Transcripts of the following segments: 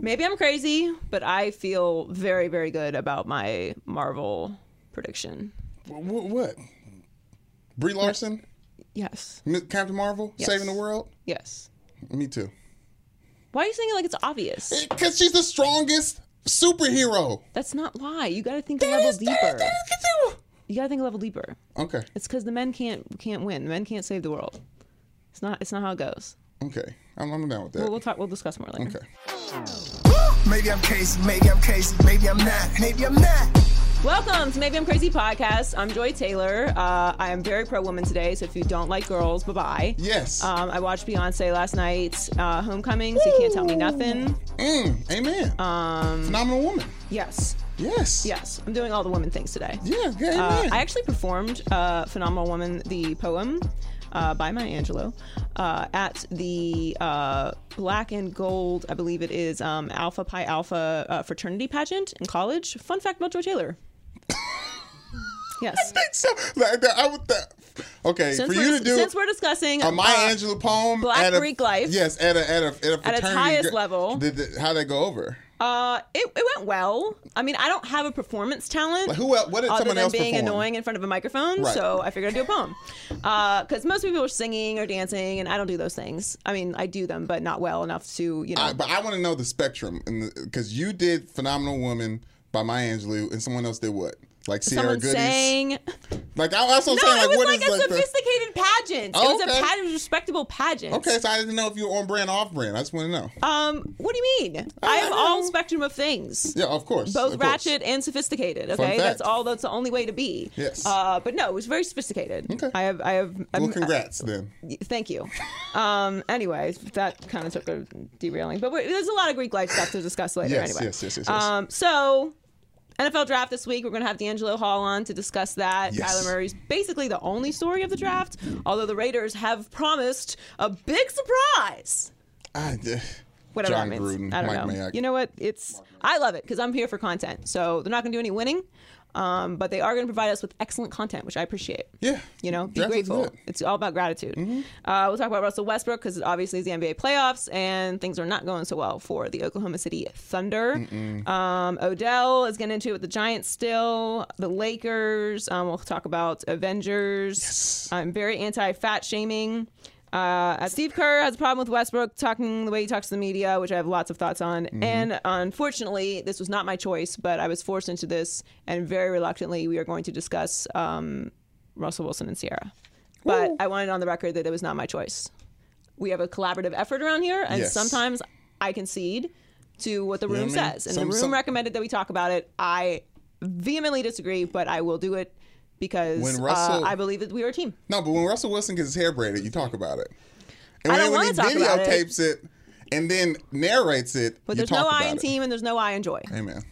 Maybe I'm crazy, but I feel very, very good about my Marvel prediction. What? what? Brie Larson, Yes. Captain Marvel, Yes. saving the world. Yes. Me too. Why are you saying it like it's obvious? Eh, because she's the strongest superhero. That's not why. You got to think a level deeper. You got to think a level deeper. Okay. It's because the men can't can't win. The men can't save the world. It's not. It's not how it goes. Okay. I'm, I'm down with that. We'll, we'll talk. We'll discuss more later. okay. Maybe I'm crazy, maybe I'm crazy, maybe I'm not, maybe I'm not. Welcome to Maybe I'm Crazy podcast. I'm Joy Taylor. Uh, I am very pro woman today. So if you don't like girls, bye bye. Yes. Um, I watched Beyonce last night. Uh, Homecoming. So you can't tell me nothing. Mm, amen. Um, Phenomenal woman. Yes. Yes. Yes. I'm doing all the women things today. Yeah. yeah Uh. I actually performed uh, "Phenomenal Woman," the poem uh, by Maya Angelou, uh, at the uh, Black and Gold, I believe it is, um, Alpha Phi Alpha uh, fraternity pageant in college. Fun fact about Joy Taylor. yes. so, like, that- I would, that, okay, Since for you to do since we're discussing a Maya Angelou poem Black at a, Greek life. Yes, at a at a at a its highest level. Did, did, how'd that go over? Uh, it, it went well. I mean, I don't have a performance talent. Like, who else? what did other someone than else being perform? annoying in front of a microphone, Right. so I figured I'd do a poem. Because most people are singing or dancing, and I don't do those things. I mean, I do them, but not well enough to, you know. I, but I want to know the spectrum, because you did "Phenomenal Woman" by Maya Angelou, and someone else did what? Like Ciara Goodies. sang. Like I, that's what I'm No, saying. Like it was what like is a like the? sophisticated pageant. Oh, it was okay. a pageant, respectable pageant. Okay, so I didn't know if you were on brand, or off brand. I just want to know. Um, what do you mean? I have all spectrum of things. Yeah, of course. Both of course. ratchet and sophisticated. Okay, that's all. That's the only way to be. Yes. Uh, but no, it was very sophisticated. Okay. I have. I have. Well, I'm- congrats then. Thank you. Um, anyways, that kind of took a derailing, but there's a lot of Greek life stuff to discuss later. Yes, anyway. yes, yes, yes, yes. Um, so NFL draft this week. We're going to have DeAngelo Hall on to discuss that. Yes. Kyler Murray's basically the only story of the draft, although the Raiders have promised a big surprise. I, uh, Whatever Jon that means. Gruden, I don't Mike know. Mayock. You know what? It's I love it because I'm here for content. So they're not going to do any winning, um, but they are going to provide us with excellent content, which I appreciate. Yeah. You know, be grateful. Mm-hmm. It's all about gratitude. Uh, we'll talk about Russell Westbrook because obviously it's the NBA playoffs and things are not going so well for the Oklahoma City Thunder. Um, Odell is getting into it with the Giants still. The Lakers. Um, we'll talk about Avengers. Yes. I'm very anti-fat shaming. Uh, Steve Kerr has a problem with Westbrook talking the way he talks to the media, which I have lots of thoughts on. And unfortunately, this was not my choice, but I was forced into this, and very reluctantly, we are going to discuss um, Russell Wilson and Ciara. But I wanted on the record that it was not my choice. We have a collaborative effort around here, and Yes. sometimes I concede to what the room I mean? says. And Some- the room some- recommended that we talk about it. I vehemently disagree, but I will do it because When uh, Russell- I believe that we are a team. No, but when Russell Wilson gets his hair braided, you talk about it. And I when, don't when he wanna talk about it. videotapes it. and then narrates it, But you there's talk no I in team and there's no I in joy. Amen.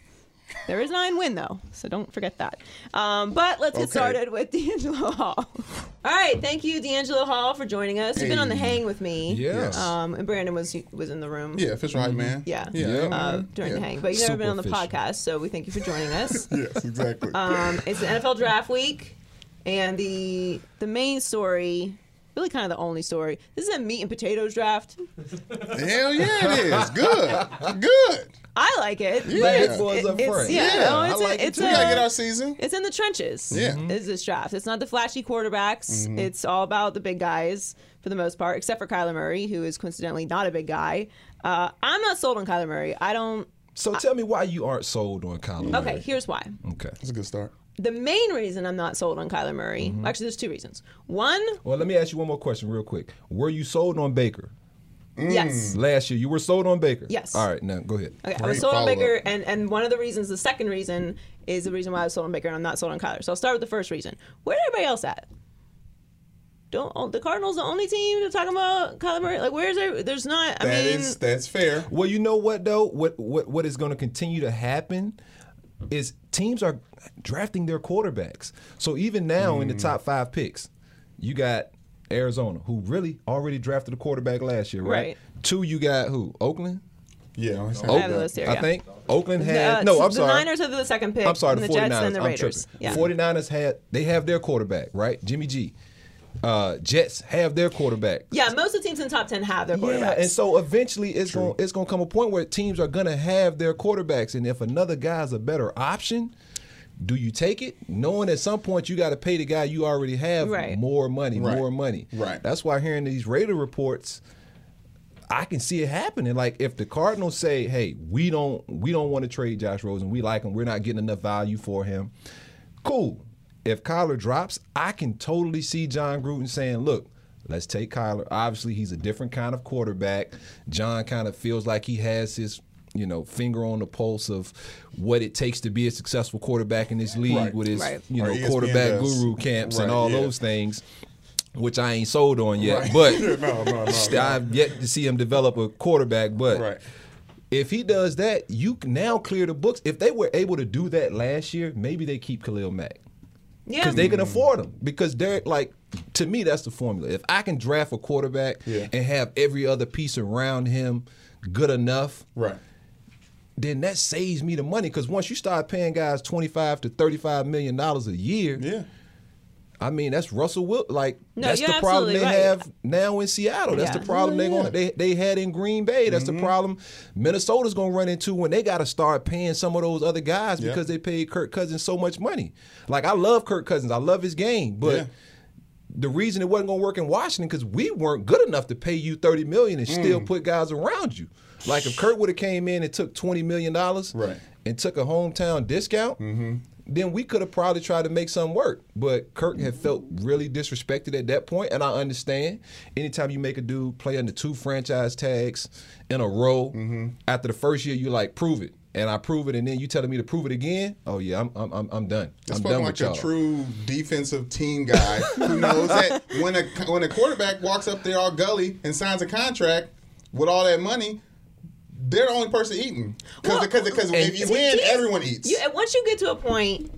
There is an I in win though, so don't forget that. Um, but let's get Okay. started with DeAngelo Hall. All right, thank you, DeAngelo Hall, for joining us. You've been on the hang with me. Yes. Um, and Brandon was was in the room. Yeah, official hype man. Yeah. Yeah. Uh, during Yeah. the hang, but you've never been on the Super podcast, so we thank you for joining us. Yes, exactly. um, it's the NFL draft week, and the the main story, really kind of the only story. This is a meat and potatoes draft. Hell yeah, it is. Good. Good. I like it. Yeah. but it's, boys it- up it's- front. yeah, Yeah, no, I like a, it it's We gotta get our season. It's in the trenches. Yeah. Mm-hmm. Is this draft? It's not the flashy quarterbacks. It's all about the big guys for the most part, except for Kyler Murray, who is coincidentally not a big guy. Uh, I'm not sold on Kyler Murray. I don't. So tell me why you aren't sold on Kyler Murray. Okay, here's why. Okay. That's a good start. The main reason I'm not sold on Kyler Murray, Mm-hmm. actually, there's two reasons. One, Well, let me ask you one more question real quick. Were you sold on Baker yes. Mm. last year? You were sold on Baker. Yes. All right, now go ahead. Okay, I was sold on follow-up. Baker, and, and one of the reasons, the second reason, is the reason why I was sold on Baker and I'm not sold on Kyler. So I'll start with the first reason. Where everybody else at? Don't oh, the Cardinals the only team to talk about Kyler Murray? Like, where's there? There's not. I That mean, is that's fair. Well, you know what though? What what what is going to continue to happen is teams are drafting their quarterbacks. So even now in the mm. top five picks, you got Arizona, who really already drafted a quarterback last year, right? Right. Two, you got who? Oakland. Yeah, I I have the list here. I think Oakland Uh, had no. I'm sorry. the sorry. Niners have the second pick. I'm sorry, the the 49ers. Jets and the I'm Raiders. tripping. Yeah. 49ers had they have their quarterback, right? Jimmy G. Uh, Jets have their quarterback. Yeah, most of the teams in the top ten have their quarterbacks. Yeah, and so eventually it's going it's going to come a point where teams are going to have their quarterbacks, and if another guy's a better option, do you take it, knowing at some point you got to pay the guy you already have Right. more money, Right. more money. Right. That's why hearing these Raider reports. I can see it happening. Like if the Cardinals say, "Hey, we don't we don't want to trade Josh Rosen. We like him. We're not getting enough value for him." Cool. If Kyler drops, I can totally see Jon Gruden saying, "Look, let's take Kyler. Obviously, he's a different kind of quarterback. Jon kind of feels like he has his, you know, finger on the pulse of what it takes to be a successful quarterback in this league Right. with his, Right. you know, ESPN quarterback does. guru camps and all yeah. those things." Which I ain't sold on yet, Right. but No, no, no, no. I've yet to see him develop a quarterback. But Right. if he does that, you can now clear the books. If they were able to do that last year, maybe they keep Khalil Mack yeah, because they can afford him. Because they're like, to me, that's the formula. If I can draft a quarterback Yeah. and have every other piece around him good enough, Right. Then that saves me the money. Because once you start paying guys twenty five to thirty five million dollars a year, Yeah. I mean, that's Russell Wil Like No, that's the problem they right. have now in Seattle. That's Yeah. the problem they going they they had in Green Bay. That's Mm-hmm. the problem Minnesota's going to run into when they got to start paying some of those other guys Yeah. because they paid Kirk Cousins so much money. Like I love Kirk Cousins. I love his game, but Yeah. the reason it wasn't going to work in Washington because we weren't good enough to pay you thirty million and still Mm. put guys around you. Like if Kirk would have came in and took twenty million dollars Right. and took a hometown discount, mm-hmm. then we could have probably tried to make something work. But Kirk had felt really disrespected at that point, and I understand. Anytime you make a dude play under two franchise tags in a row, mm-hmm. after the first year, you like prove it. And I prove it, and then you telling me to prove it again. Oh yeah, I'm I'm I'm, I'm done. It's I'm done like a true defensive team guy who knows that when a when a quarterback walks up there all gully and signs a contract with all that money, they're the only person eating. Because Well, because because if you win, teams- everyone eats. You, once you get to a point,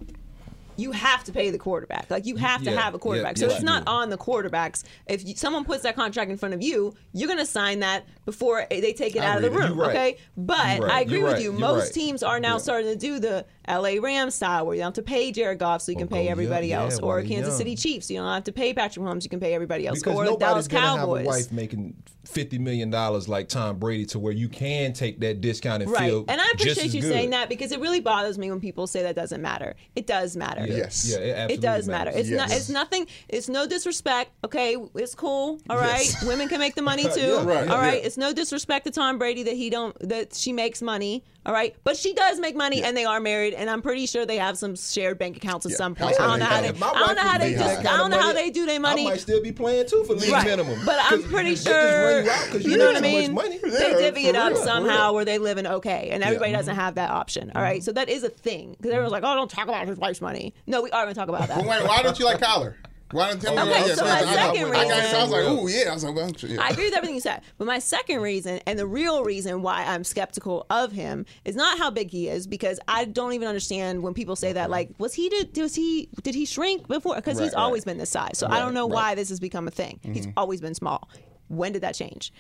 you have to pay the quarterback. Like you have to Yeah, have a quarterback. yeah, so yes, it's not do. on the quarterbacks. If you, someone puts that contract in front of you, you're going to sign that before they take it I out of the room. Right. Okay, but right. I agree You're with right. you. You're Most right. teams are now Yeah. starting to do the L.A. Rams style, where you don't have to pay Jared Goff, so you can oh, oh, Or pay everybody young. else, Yeah, or while Kansas young. City Chiefs, you don't have to pay Patrick Mahomes, you can pay everybody else, Because or the Dallas Cowboys. have a wife making fifty million dollars like Tom Brady to where you can take that discount and Right. feel And I just appreciate as you good. saying that because it really bothers me when people say that doesn't matter. It does matter. Yeah. Yes. Yeah, it, absolutely It does matter. matters. It's not. It's nothing. It's no disrespect. Okay, it's cool. All right, Yes. women can make the money too. Yeah, right, All right, yeah. it's no disrespect to Tom Brady that he don't that she makes money. All right, but she does make money, and they are married, and I'm pretty sure they have some shared bank accounts at Yeah. some point. I don't know how they. I don't know how they making do. that I don't of know how money, they do their money. I might still be playing too for league Right. minimum. But I'm pretty they just run sure you out 'cause you you know make what I mean. money. They Yeah, divvy it up real, somehow where they live in okay, and everybody Mm-hmm. doesn't have that option. All right, so that is a thing because everyone's like, "Oh, don't talk about his wife's money." No, we are going to talk about that. But why don't you like Kyler? Why don't tell me? Okay, so I- my second I, got- I was like, reason- ooh, yeah. I was like, well, yeah. I agree with everything you said. But my second reason, and the real reason why I'm skeptical of him, is not how big he is, because I don't even understand when people say that. Mm-hmm. Like, was he did was he did he shrink before? Because he's Right, right. always been this size. So I don't know right. why this has become a thing. He's mm-hmm. always been small. When did that change?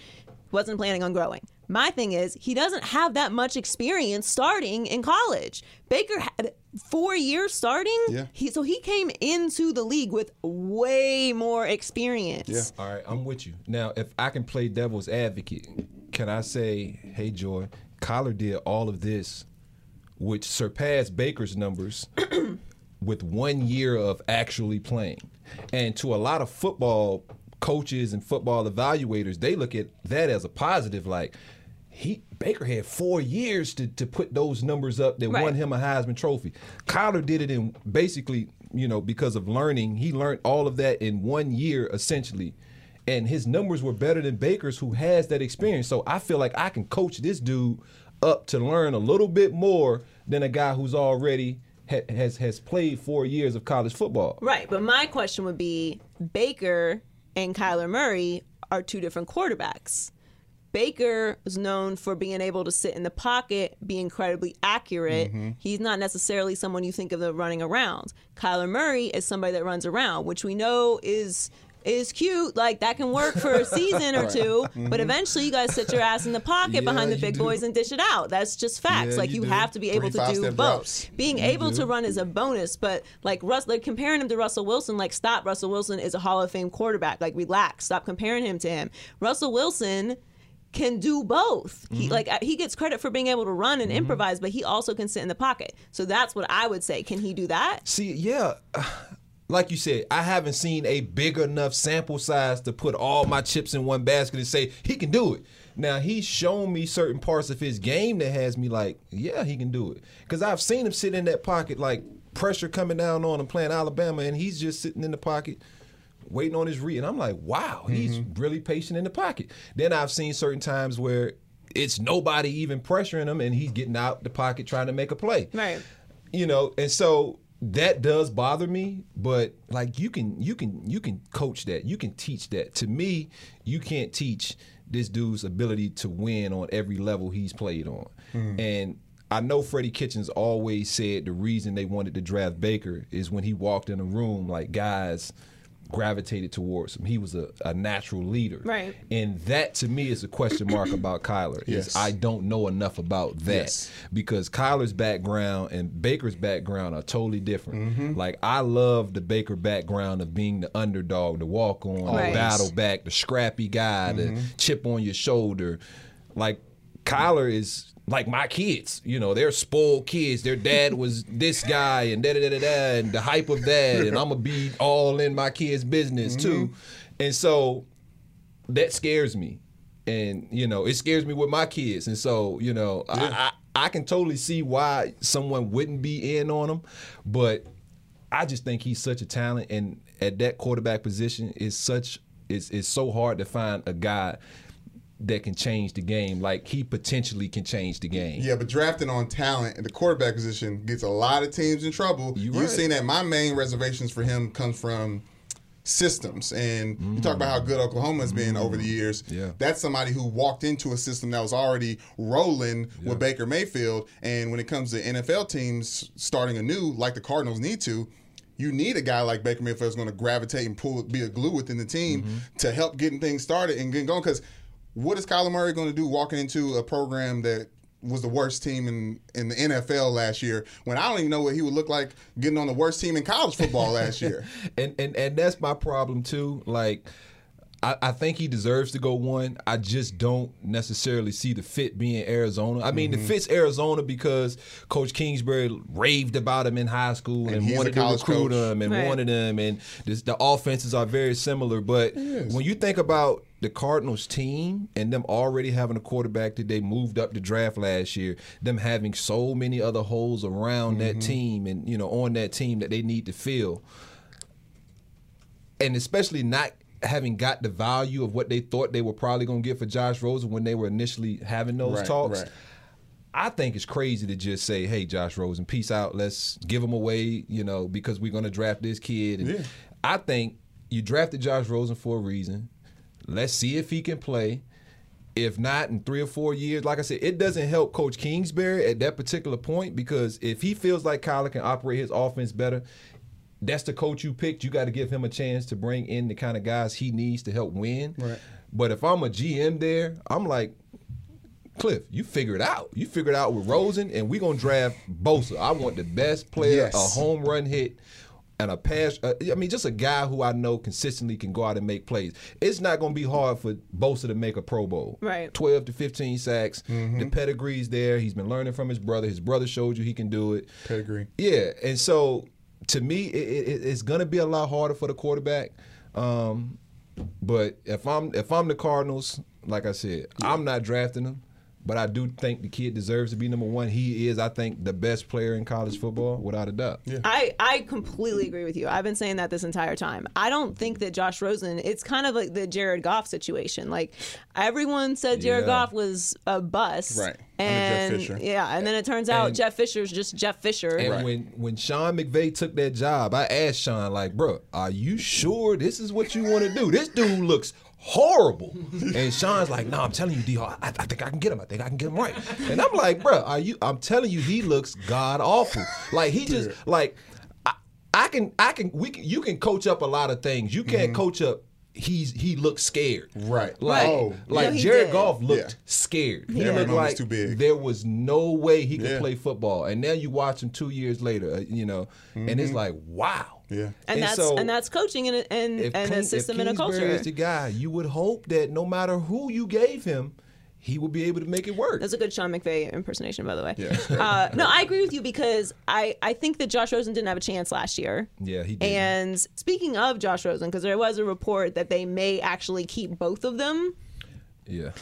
Wasn't planning on growing. My thing is, he doesn't have that much experience starting in college. Baker had four years starting. Yeah. He, so he came into the league with way more experience. Yeah. All right, I'm with you. Now, if I can play devil's advocate, can I say, hey, Joy, Kyler did all of this, which surpassed Baker's numbers with one year of actually playing. And to a lot of football coaches and football evaluators, they look at that as a positive. Like, he Baker had four years to, to put those numbers up that Right. won him a Heisman Trophy. Kyler did it in basically, you know, because of learning. He learned all of that in one year, essentially. And his numbers were better than Baker's, who has that experience. So I feel like I can coach this dude up to learn a little bit more than a guy who's already ha- has has played four years of college football. Right, but my question would be Baker and Kyler Murray are two different quarterbacks. Baker is known for being able to sit in the pocket, be incredibly accurate. He's not necessarily someone you think of the running around. Kyler Murray is somebody that runs around, which we know is is cute. Like that can work for a season or 2 but eventually you guys sit your ass in the pocket Yeah, behind the big do. boys and dish it out. That's just facts. Yeah, like you you have to be able to do both. drops. Being able to run is a bonus, but like Russ, like comparing him to Russell Wilson, like stop. Russell Wilson is a Hall of Fame quarterback. Like relax. Stop comparing him to him. Russell Wilson can do both. Mm-hmm. He like he gets credit for being able to run and improvise, but he also can sit in the pocket. So that's what I would say. Can he do that? See, yeah. Like you said, I haven't seen a big enough sample size to put all my chips in one basket and say he can do it. Now he's shown me certain parts of his game that has me like, yeah, he can do it. Because I've seen him sit in that pocket, like pressure coming down on him playing Alabama, and he's just sitting in the pocket waiting on his read. And I'm like, wow, he's mm-hmm. really patient in the pocket. Then I've seen certain times where it's nobody even pressuring him, and he's getting out the pocket trying to make a play Right. you know and so that does bother me but like you can you can you can coach that you can teach that to me you can't teach this dude's ability to win on every level he's played on mm. and I know Freddie Kitchens always said the reason they wanted to draft Baker is when he walked in a room like guys gravitated towards him. He was a, a natural leader. Right. And that to me is a question mark about Kyler. Yes. Is I don't know enough about that Yes. because Kyler's background and Baker's background are totally different. Mm-hmm. Like I love the Baker background of being the underdog, the walk on, Right. the battle back, the scrappy guy, Mm-hmm. the chip on your shoulder. Like Kyler is like my kids, you know, they're spoiled kids. Their dad was this guy and da da da da da, and the hype of that, and I'm gonna be all in my kids' business mm-hmm. too. And so that scares me and you know it scares me with my kids and so you know I, I i can totally see why someone wouldn't be in on him but i just think he's such a talent and at that quarterback position is such it's, it's so hard to find a guy that can change the game like he potentially can change the game Yeah, but drafting on talent at the quarterback position gets a lot of teams in trouble. You You've right. seen that my main reservations for him comes from systems. And you talk about how good Oklahoma's been over the mm-hmm. years. Yeah. That's somebody who walked into a system that was already rolling with Baker Mayfield. And when it comes to NFL teams starting anew, like the Cardinals need to, you need a guy like Baker Mayfield who's going to gravitate and pull, be a glue within the team mm-hmm. to help getting things started and getting going. Because what is Kyler Murray going to do walking into a program that was the worst team in, in the NFL last year when I don't even know what he would look like getting on the worst team in college football last year? and and and that's my problem too. Like, I, I think he deserves to go one. I just don't necessarily see the fit being Arizona. I mean, the fit's Arizona because Coach Kingsbury raved about him in high school and, And wanted to recruit coach. him and Right. wanted him, and this, the offenses are very similar. But when you think about the Cardinals team and them already having a quarterback that they moved up the draft last year, them having so many other holes around that team and you know on that team that they need to fill and especially not having got the value of what they thought they were probably going to get for Josh Rosen when they were initially having those Right, talks. right. I think it's crazy to just say, "Hey, Josh Rosen, peace out. Let's give him away," you know, because we're going to draft this kid. And Yeah. I think you drafted Josh Rosen for a reason. Let's see if he can play. If not, in three or four years, like I said, it doesn't help Coach Kingsbury at that particular point because if he feels like Kyler can operate his offense better, that's the coach you picked. You got to give him a chance to bring in the kind of guys he needs to help win. Right. But if I'm a GM there, I'm like, Cliff, you figure it out. You figure it out with Rosen, and we're gonna draft Bosa. I want the best player, Yes. a home run hit, and a pass. Uh, I mean, just a guy who I know consistently can go out and make plays. It's not gonna be hard for Bosa to make a Pro Bowl. Right. Twelve to fifteen sacks. Mm-hmm. The pedigree's there. He's been learning from his brother. His brother showed you he can do it. Pedigree. Yeah, and so to me, it, it, it's gonna be a lot harder for the quarterback. Um, but if I'm if I'm the Cardinals, like I said, I'm not drafting him. But I do think the kid deserves to be number one. He is, I think, the best player in college football, without a doubt. Yeah. I, I completely agree with you. I've been saying that this entire time. I don't think that Josh Rosen, it's kind of like the Jared Goff situation. Like everyone said Jared Yeah. Goff was a bust. Right. Under Jeff And Fisher. yeah, and then it turns out And- Jeff Fisher's just Jeff Fisher. And when when Sean McVay took that job, I asked Sean like, "Bro, are you sure this is what you want to do? This dude looks horrible." and Sean's like, "No, I'm telling you, D. I, I think I can get him. I think I can get him right." And I'm like, "Bro, are you? I'm telling you, he looks god awful. Like he just like." I, I can, I can, we can, you can coach up a lot of things. You can't coach up he's he looked scared. Right. Like Oh, like No, he Jared did. Goff looked Yeah. scared. He Yeah, looked like too big. there was no way he could Yeah. play football. And now you watch him two years later, uh, you know, and it's like wow. Yeah. and, And that's so- and that's coaching and and, If, and King- a if system and a Kingsbury culture. is the guy, you would hope that no matter who you gave him, he would be able to make it work. That's a good Sean McVay impersonation, by the way. Yeah. Uh, no, I agree with you because I, I think that Josh Rosen didn't have a chance last year. Yeah, he did. And speaking of Josh Rosen, because there was a report that they may actually keep both of them, yeah.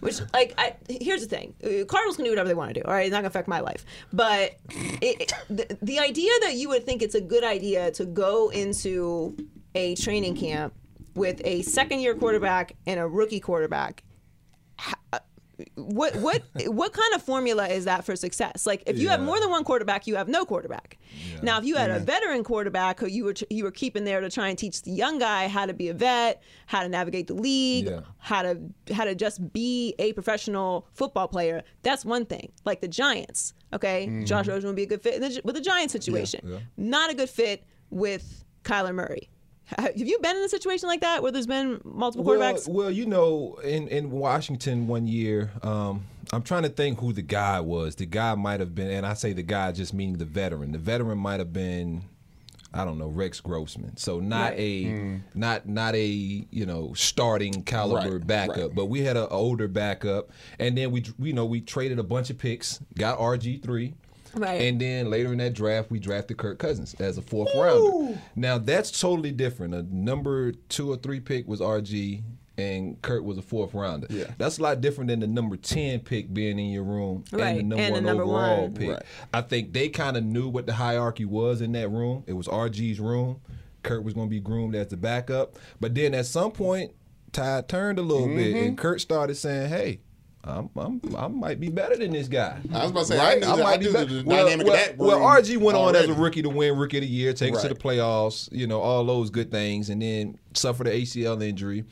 which like I here's the thing: Cardinals can do whatever they want to do. All right, it's not gonna affect my life. But it, the, the idea that you would think it's a good idea to go into a training camp with a second year quarterback and a rookie quarterback what what what kind of formula is that for success? Like if you have more than one quarterback, you have no quarterback. Now, if you had a veteran quarterback who you were you were keeping there to try and teach the young guy how to be a vet, how to navigate the league, Yeah. how to how to just be a professional football player, that's one thing. Like the Giants, okay, Josh Rosen would be a good fit in the, with the Giants situation. Mm-hmm. yeah. Not a good fit with Kyler Murray. Have you been in a situation like that where there's been multiple quarterbacks? well, you know, in, in Washington one year, um, I'm trying to think who the guy was. The guy might have been, and I say the guy just meaning the veteran. The veteran might have been, I don't know, Rex Grossman. So not Right. a, not not a you know starting caliber Right, backup, right. but we had an older backup, and then we you know we traded a bunch of picks, got RG three. Right. And then later in that draft, we drafted Kirk Cousins as a fourth rounder. Now that's totally different. A number two or three pick was RG, and Kirk was a fourth rounder. Yeah. That's a lot different than the number ten pick being in your room Right, and the number and the one number overall one. pick. Right. I think they kind of knew what the hierarchy was in that room. It was RG's room. Kirk was going to be groomed as the backup, but then at some point, Ty turned a little bit, Mm-hmm. and Kirk started saying, "Hey." I'm, I'm, I might be better than this guy. I was about to say, I knew the- I knew the well, dynamic of well, that well, room RG went on as a rookie to win Rookie of the Year, take us to the playoffs, you know, all those good things, and then suffered an ACL injury.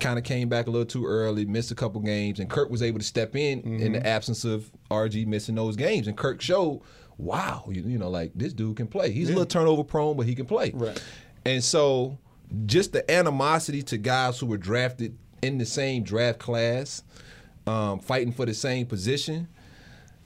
Kind of came back a little too early, missed a couple games, and Kirk was able to step in in Mm-hmm. the absence of RG missing those games. And Kirk showed, wow, you, you know, like this dude can play. He's a little turnover prone, but he can play. Right. And so, just the animosity to guys who were drafted in the same draft class, um, fighting for the same position,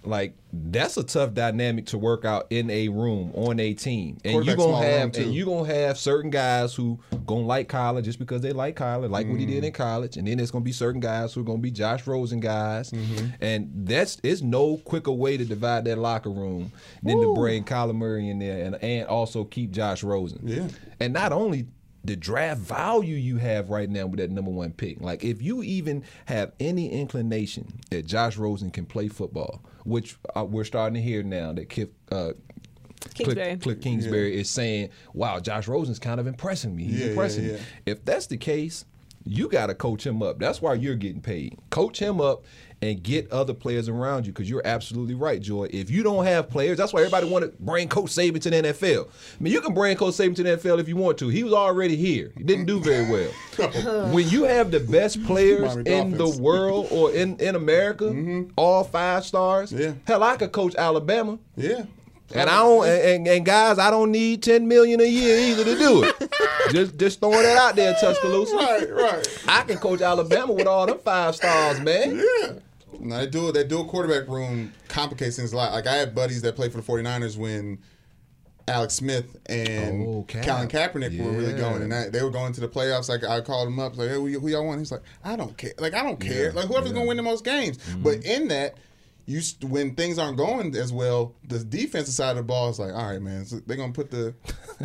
like that's a tough dynamic to work out in a room on a team. And you gonna have and you gonna have certain guys who gonna like Kyler just because they like Kyler, like what he Mm. did in college, and then there's gonna be certain guys who are gonna be Josh Rosen guys, Mm-hmm. and that's it's no quicker way to divide that locker room than to bring Kyler Murray in there and and also keep Josh Rosen. Yeah. and not only the draft value you have right now with that number one pick. Like if you even have any inclination that Josh Rosen can play football, which uh, we're starting to hear now that Kif, uh, Kingsbury. Cliff, Cliff Kingsbury is saying, "Wow, Josh Rosen's kind of impressing me. He's Yeah, yeah, impressing me." If that's the case, you got to coach him up. That's why you're getting paid. Coach him up and get other players around you because you're absolutely right, Joy. If you don't have players, that's why everybody want to bring Coach Saban to the NFL. I mean, you can bring Coach Saban to the NFL if you want to. He was already here. He didn't do very well. when you have the best players in the world or in, in America, all five stars, Yeah. hell, I could coach Alabama. Yeah. And I don't, and, and, and guys, I don't need ten million a year either to do it. just, just throwing that out there, Tuscaloosa. Right, right. I can coach Alabama with all them five stars, man. Yeah. No, that dual that dual quarterback room complicates things a lot. Like I had buddies that played for the 49ers when Alex Smith and Oh, Cap. Colin Kaepernick were really going, and I, they were going to the playoffs. Like I called him up, like, "Hey, who, y'all want?" He's like, "I don't care. Like I don't care. like whoever's gonna win the most games." Mm-hmm. But in that, you when things aren't going as well, the defensive side of the ball is like, "All right, man, so they're gonna put the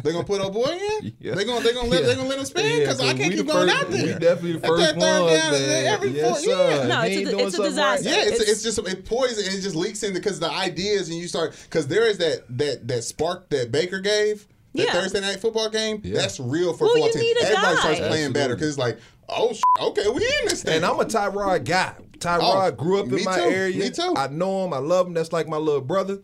they're gonna put old boy in. Yeah. They're gonna they're gonna let Yeah. they're gonna let him spin because Yeah, I can't keep going first- out there. We definitely the At first that third ones, down, man. Every yes, four, yeah. No, He it's a- ain't it's a something right. disaster. Yeah, it's, It's- it's, just it poison and it just leaks in because the ideas and you start because there is that that that spark that Baker gave that Yeah. Thursday night football game. Yeah. That's real for Well, football you team. need a Everybody guy. starts playing better because it's like, oh, sh- okay, we in this thing. And I'm a Tyrod guy. Tyrod Oh, grew up in my too. area. Me too. I know him. I love him. That's like my little brother.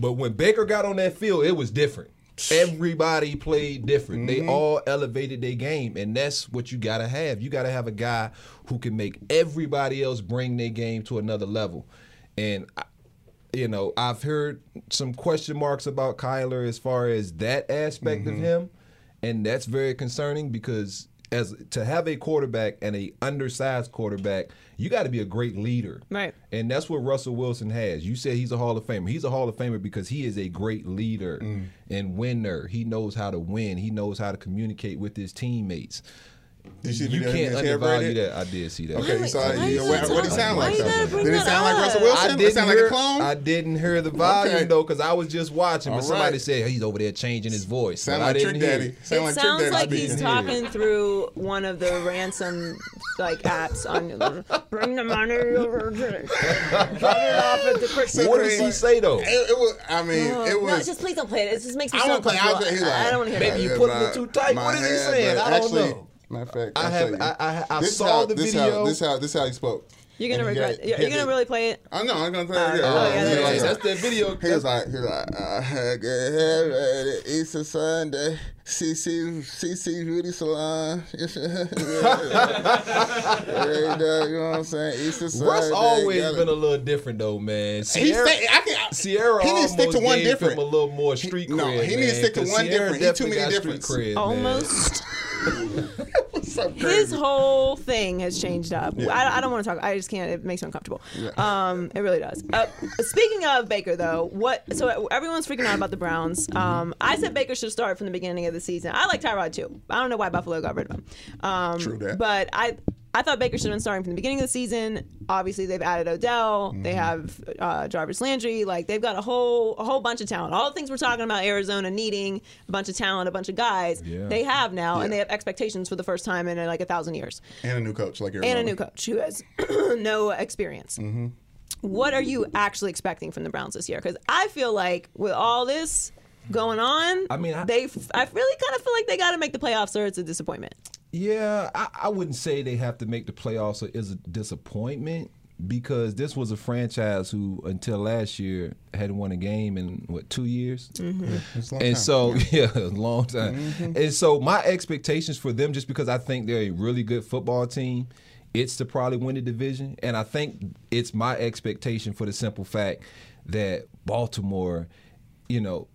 But when Baker got on that field, it was different. Everybody played different. Mm-hmm. They all elevated their game, and that's what you gotta have. You gotta have a guy who can make everybody else bring their game to another level. And I- you know, I've heard some question marks about Kyler as far as that aspect Mm-hmm. of him. and that's very concerning because as to have a quarterback and a undersized quarterback, you got to be a great leader. Right. And that's what Russell Wilson has. You said he's a Hall of Famer. He's a Hall of Famer because he is a great leader Mm. and winner. He knows how to win. He knows how to communicate with his teammates. Did you see the You video can't getting his hair undervalue braided? that. I did see that. Okay, you Why- saw why it. you You- What what he sound like? you though? gotta bring Did it sound like? Russell Wilson? Did it didn't sound like a clone? I didn't hear the volume Okay. though because I was just watching. But All somebody right. said he's over there changing his voice. Sound like I Trick didn't hear Daddy. it. Sound it like sounds Trick like Daddy he's talking through one of the ransom like apps on bring the money over to drop it off at the Krispy What does he say though? It, it was. I mean, Oh, it no, was. just please don't play it. It just makes me I so won't play. I, was, uncomfortable. he's like, I, I don't want to hear Maybe you put it too tight. my What is he hand, saying? I don't know. Matter of fact, I I'll have- tell you. I- I- I This is saw how- the this video. How, this how this how he spoke. You're gonna And regret. had- You're, he you're had gonna the- really play it. I know. I'm gonna play Uh, you. oh, yeah, He that was is- like- that's that video. He was like, he was like, I had good hair at Easter Sunday, CC, CC Beauty Salon. yeah, dog, you know what I'm saying? Easter Sunday. Russ always got it. been a little different though, man. He Ciara, say, I can, Ciara he needs to stick to almost one gave different. him a little more street no, cred. he needs to stick to one Ciara different. He too many different. difference. Street cred, man. Almost. so His whole thing has changed up. I, I don't want to talk. I just can't. It makes me uncomfortable. Um, it really does. Uh, speaking of Baker, though, what? So everyone's freaking out about the Browns. Um, I said Baker should start from the beginning of the season. I like Tyrod too. I don't know why Buffalo got rid of him. Um, True that. But I. I thought Baker should have been starting from the beginning of the season. Obviously, they've added Odell. They Mm-hmm. have uh, Jarvis Landry. Like they've got a whole a whole bunch of talent. All the things we're talking about Arizona needing a bunch of talent, a bunch of guys. Yeah. They have now, and they have expectations for the first time in uh, like a thousand years and a new coach like you're and a new coach who has no experience. Mm-hmm. What are you actually expecting from the Browns this year? Because I feel like with all this going on, I mean, I- they I really kind of feel like they got to make the playoffs or it's a disappointment. Yeah, I, I wouldn't say they have to make the playoffs or is a disappointment because this was a franchise who until last year hadn't won a game in what two years, mm-hmm. It's a long and so yeah, a long time. Mm-hmm. And so my expectations for them, just because I think they're a really good football team, it's to probably win the division, and I think it's my expectation for the simple fact that Baltimore, you know.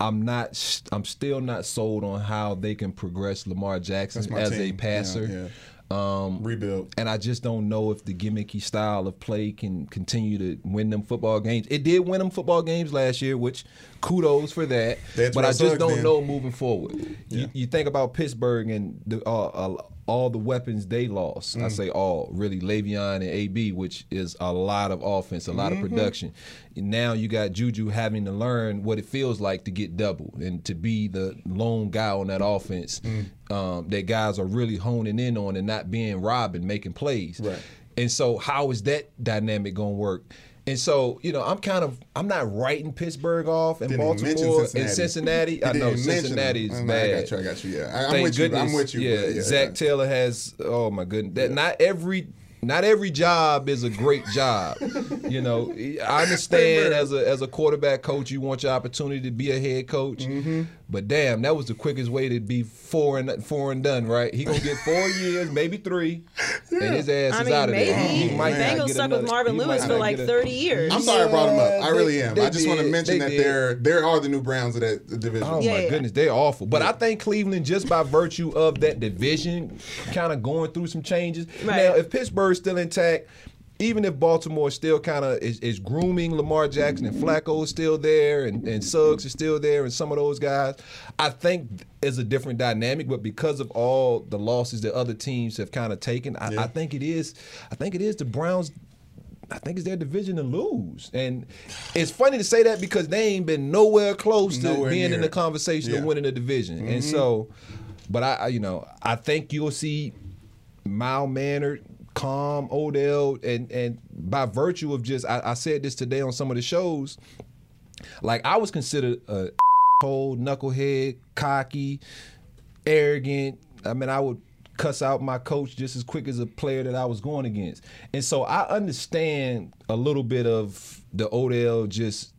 I'm not. I'm still not sold on how they can progress Lamar Jackson as team. a passer. yeah. Um, rebuild. and I just don't know if the gimmicky style of play can continue to win them football games. It did win them football games last year, which kudos for that. That's but I just don't know moving forward. Yeah. You, you think about Pittsburgh and the, uh, uh, all the weapons they lost. Mm. I say all, really, Le'Veon and AB, which is a lot of offense, a lot Mm-hmm. of production. Now you got Juju having to learn what it feels like to get double and to be the lone guy on that offense Mm. um, that guys are really honing in on and not being robbed and making plays. Right. And so, how is that dynamic going to work? And so, you know, I'm kind of I'm not writing Pittsburgh off and Didn't Baltimore and Cincinnati. Cincinnati. I know Cincinnati's them. bad. I got you. I got you. Yeah, I, I'm Thank with goodness. you. I'm with you. Yeah, yeah, Zac yeah. Taylor has. Oh my goodness, that not every. Not every job is a great job. you know, I understand as a as a quarterback coach, you want your opportunity to be a head coach. Mm-hmm. But damn, that was the quickest way to be four and four and done, right? He gonna get four years, maybe three, and his ass I is mean, out of maybe there. He might not Bengals get stuck with Marvin Lewis for like get a- 30 years. I'm sorry I brought him up. I really they- am. they I just want to mention They that did. they're there are the new Browns of that division. Oh Yeah, my yeah. goodness, they're awful. But I think Cleveland, just by virtue of that division, kind of going through some changes. Right. Now, if Pittsburgh's still intact, even if Baltimore still kind of is, is grooming Lamar Jackson and Flacco is still there and, and Suggs is still there and some of those guys, I think is a different dynamic. But because of all the losses that other teams have kind of taken, I, Yeah. I think it is. I think it is the Browns. I think it's their division to lose, and it's funny to say that because they ain't been nowhere close to Nowhere being in the conversation of winning the division. And mm-hmm. so, but I, I, you know, I think you'll see mild mannered, calm Odell, and and by virtue of just, I, I said this today on some of the shows. Like I was considered a cold knucklehead, cocky, arrogant. I mean, I would cuss out my coach just as quick as a player that I was going against. And so I understand a little bit of the Odell just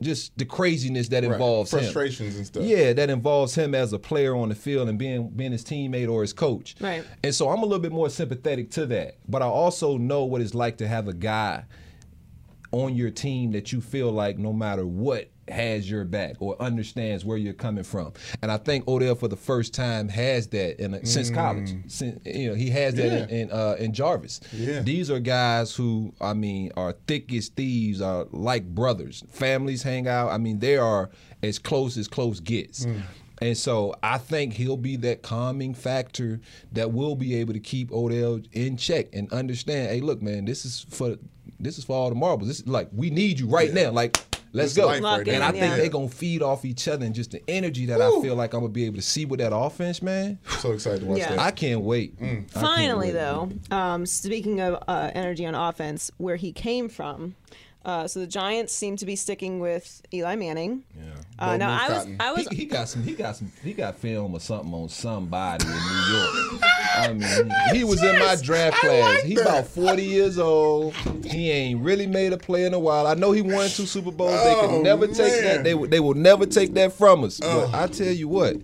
just the craziness that Right. involves him. frustrations and stuff. Yeah, that involves him as a player on the field and being being his teammate or his coach. Right. And so I'm a little bit more sympathetic to that. But I also know what it's like to have a guy on your team that you feel like no matter what has your back or understands where you're coming from. And I think Odell for the first time has that in a, since college. Since, you know, he has that in in, uh, in Jarvis. Yeah. These are guys who I mean are thick as thieves, are like brothers. Families hang out. I mean, they are as close as close gets. And so I think he'll be that calming factor that will be able to keep Odell in check and understand, hey, look, man, this is for this is for all the marbles. This is like we need you right now. Like let's This go. life and now. I think Yeah. they're gonna feed off each other and just the energy that I feel like I'm gonna be able to see with that offense, man. So excited to watch Yeah. that. I can't wait. I can't Finally, wait. though, um, speaking of uh, energy on offense, where he came from. Uh, so the Giants seem to be sticking with Eli Manning. Yeah. Uh, now I was, I was, He, he got some. He got some. He got film or something on somebody in New York. I mean, he was in my draft class. he about forty years old. He ain't really made a play in a while. I know he won two Super Bowls. they Oh, can never take that. They will- they will never take that from us. But I tell you what,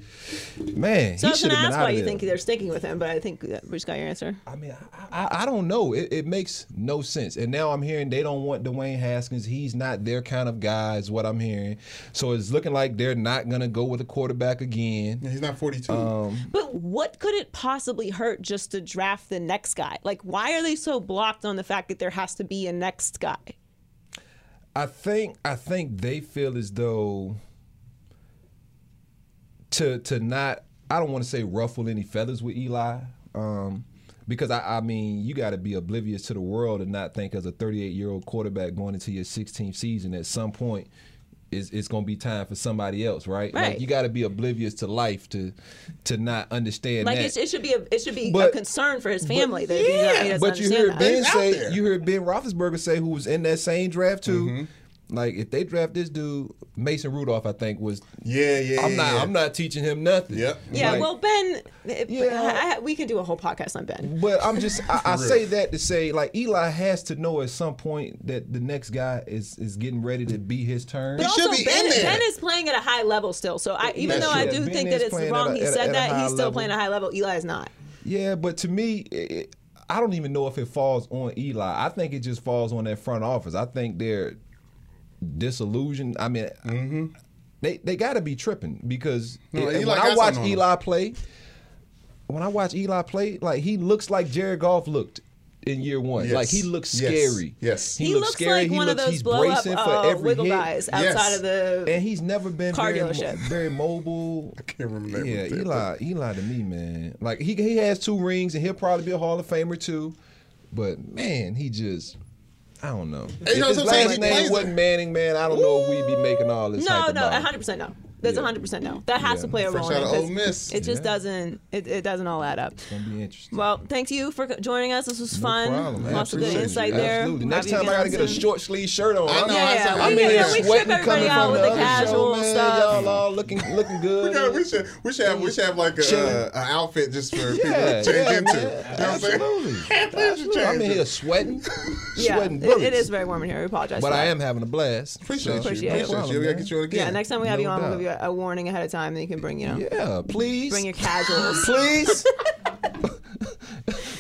man, so I he was should going to have been ask out why of you there. think they're sticking with him, but I think that we just got your answer. I mean, I, I, I don't know. It, it makes no sense. And now I'm hearing they don't want Dwayne Haskins. He's not their kind of guy, is what I'm hearing. So it's looking like they're not going to go with a quarterback again. Yeah, he's not 42. Um, But what could it possibly hurt just to draft the next guy? Like, why are they so blocked on the fact that there has to be a next guy? I think I think they feel as though to to not I don't want to say ruffle any feathers with Eli. Um, because I, I mean, you got to be oblivious to the world and not think as a 38 year old quarterback going into your 16th season at some point is it's going to be time for somebody else, right? Right. Like you got to be oblivious to life to to not understand Like, that. it, it should be a it should be a concern for his family that he, he but you understand heard that. Ben He's say, you heard Ben Roethlisberger say, who was in that same draft too. Mm-hmm. Like if they draft this dude, Mason Rudolph, I think was. yeah, yeah, I'm not. yeah. I'm not teaching him nothing. Yep. Yeah, Like, well, Ben, yeah, Yeah. we can do a whole podcast on Ben. But I'm just. I, I say that to say, like Eli has to know at some point that the next guy is is getting ready to be his turn. He But should also, be Ben, in there. Ben is playing at a high level still. So I, even That's though I do Ben think that it's wrong a- he said a that, he's still level. playing at a high level. Eli is not. Yeah, but to me, it, it- I don't even know if it falls on Eli. I think it just falls on that front office. I think they're disillusioned. I mean, they they got to be tripping because No, it- Eli when got I watch something on him. Eli play, when I watch Eli play, like he looks like Jared Goff looked. In year one, Yes. like he looks scary. Yes. he, He, looks, looks scary. like he one looks, of those he's blow up bracing for uh, every wiggle hit. guys outside Yes. of the. And he's never been Car very, mo- very mobile. I can't remember Yeah, that, Eli, Eli to me, man. Like he he has two rings and he'll probably be a Hall of Famer too. But man, he just I don't know. Hey, you know if what his I'm saying? last He name plays wasn't it. Manning, man, I don't know if we'd be making all this. no, hype no, about him. 100 percent no. There's a Yeah. hundred percent no. That has Yeah. to play a Fresh role in out it. Ole Miss. It just Yeah. doesn't. It, it doesn't all add up. It's gonna be interesting. Well, thank you for joining us. This was No fun. problem. Lots of good Appreciate you. insight there. Absolutely. Next time I gotta get a short sleeve shirt on. I know, Yeah, I yeah. said, We I'm I'm in in here we trip sweating coming out from with the the other casual show, stuff. Y'all all looking looking good. We, got, we should we should have we should have like a uh, an outfit just for people to change into. man. You know what I'm? Absolutely. Absolutely. I'm in here sweating, sweating bullets. it is very warm in here. We apologize. But I am having a blast. Appreciate you. Appreciate Appreciate, you. We gotta get you on again. Yeah, next time we have you on, we'll give you a, a warning ahead of time, and you can bring you know Yeah, please. bring your casuals. Please.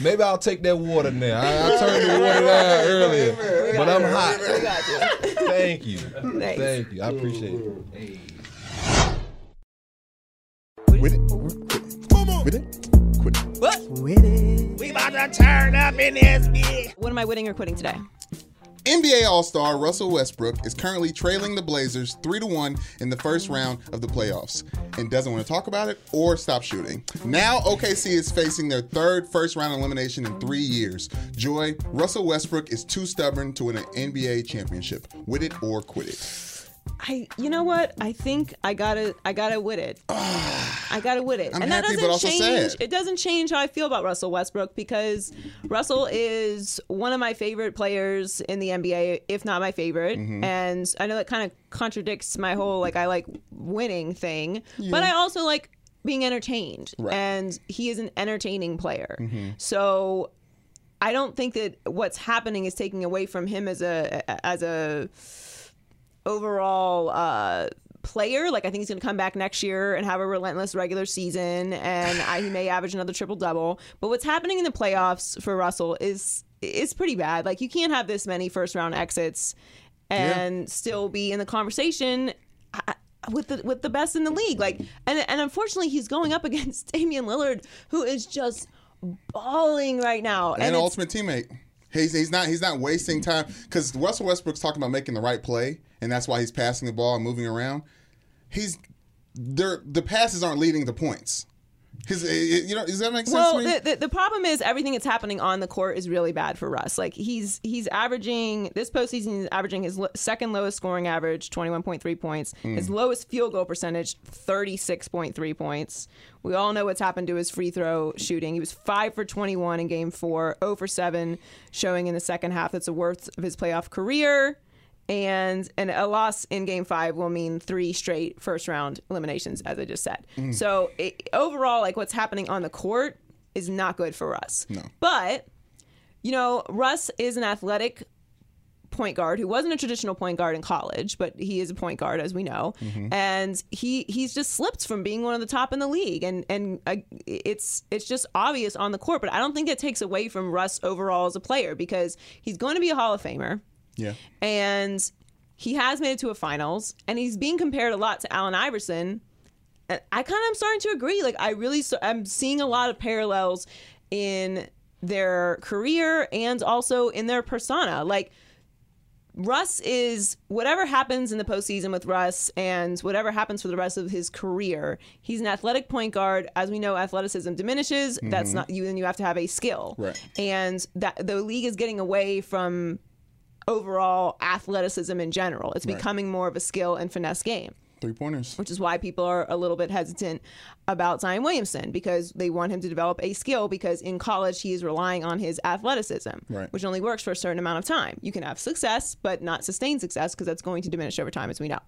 Maybe I'll take that water now. I, I turned the water down earlier, but I'm We hot. got you. Thank you. Thanks. Thank you. I appreciate it. With it. With it. Quit it. What? With it. We about to turn up in this bitch. What am I winning or quitting today? NBA All-Star Russell Westbrook is currently trailing the Blazers 3 to 1 in the first round of the playoffs and doesn't want to talk about it or stop shooting. Now OKC is facing their third first round elimination in 3 years. Joy, Russell Westbrook is too stubborn to win an NBA championship. With it or quit it. I, you know what? I think I gotta, I gotta win it. I gotta win it, I'm and that doesn't change. sad. It doesn't change how I feel about Russell Westbrook because Russell is one of my favorite players in the NBA, if not my favorite. Mm-hmm. And I know that kind of contradicts my whole like I like winning thing, but I also like being entertained, Right. Mm-hmm. and he is an entertaining player. So I don't think that what's happening is taking away from him as a as a overall uh, player. Like I think he's going to come back next year and have a relentless regular season, and I, he may average another triple double. But what's happening in the playoffs for Russell is is pretty bad. Like you can't have this many first round exits and still be in the conversation. uh, With the with the best in the league, like and and unfortunately he's going up against Damian Lillard, who is just balling right now. and, And, an ultimate teammate. He's, he's not he's not wasting time because Russell Westbrook's talking about making the right play, and that's why he's passing the ball and moving around. He's. The passes aren't leading to points. His, eh, eh, you know, does that make sense Well, to the, the, the problem is everything that's happening on the court is really bad for Russ. Like he's he's averaging this postseason, he's averaging his lo- second lowest scoring average, twenty one point three points. Hmm. His lowest field goal percentage, thirty six point three points. We all know what's happened to his free throw shooting. He was five for twenty one in Game Four, zero for seven, showing in the second half. That's the worst of his playoff career. And and a loss in Game Five will mean three straight first round eliminations, as I just said. So it, overall, like what's happening on the court is not good for Russ. No. But you know, Russ is an athletic point guard who wasn't a traditional point guard in college, but he is a point guard as we know, and he he's just slipped from being one of the top in the league, and and uh, it's it's just obvious on the court. But I don't think it takes away from Russ overall as a player because he's going to be a Hall of Famer yeah. and he has made it to a finals and he's being compared a lot to Allen Iverson and I kind of am starting to agree like I really I'm seeing a lot of parallels in their career and also in their persona like Russ is whatever happens in the postseason with Russ and whatever happens for the rest of his career. He's an athletic point guard. As we know, athleticism diminishes. That's mm-hmm. not you. Then you have to have a skill. Right. And that the league is getting away from overall athleticism in general. It's becoming more of a skill and finesse game Three pointers. which is why people are a little bit hesitant about Zion Williamson because they want him to develop a skill because in college he is relying on his athleticism, Right. which only works for a certain amount of time. You can have success, but not sustained success because that's going to diminish over time, as we know.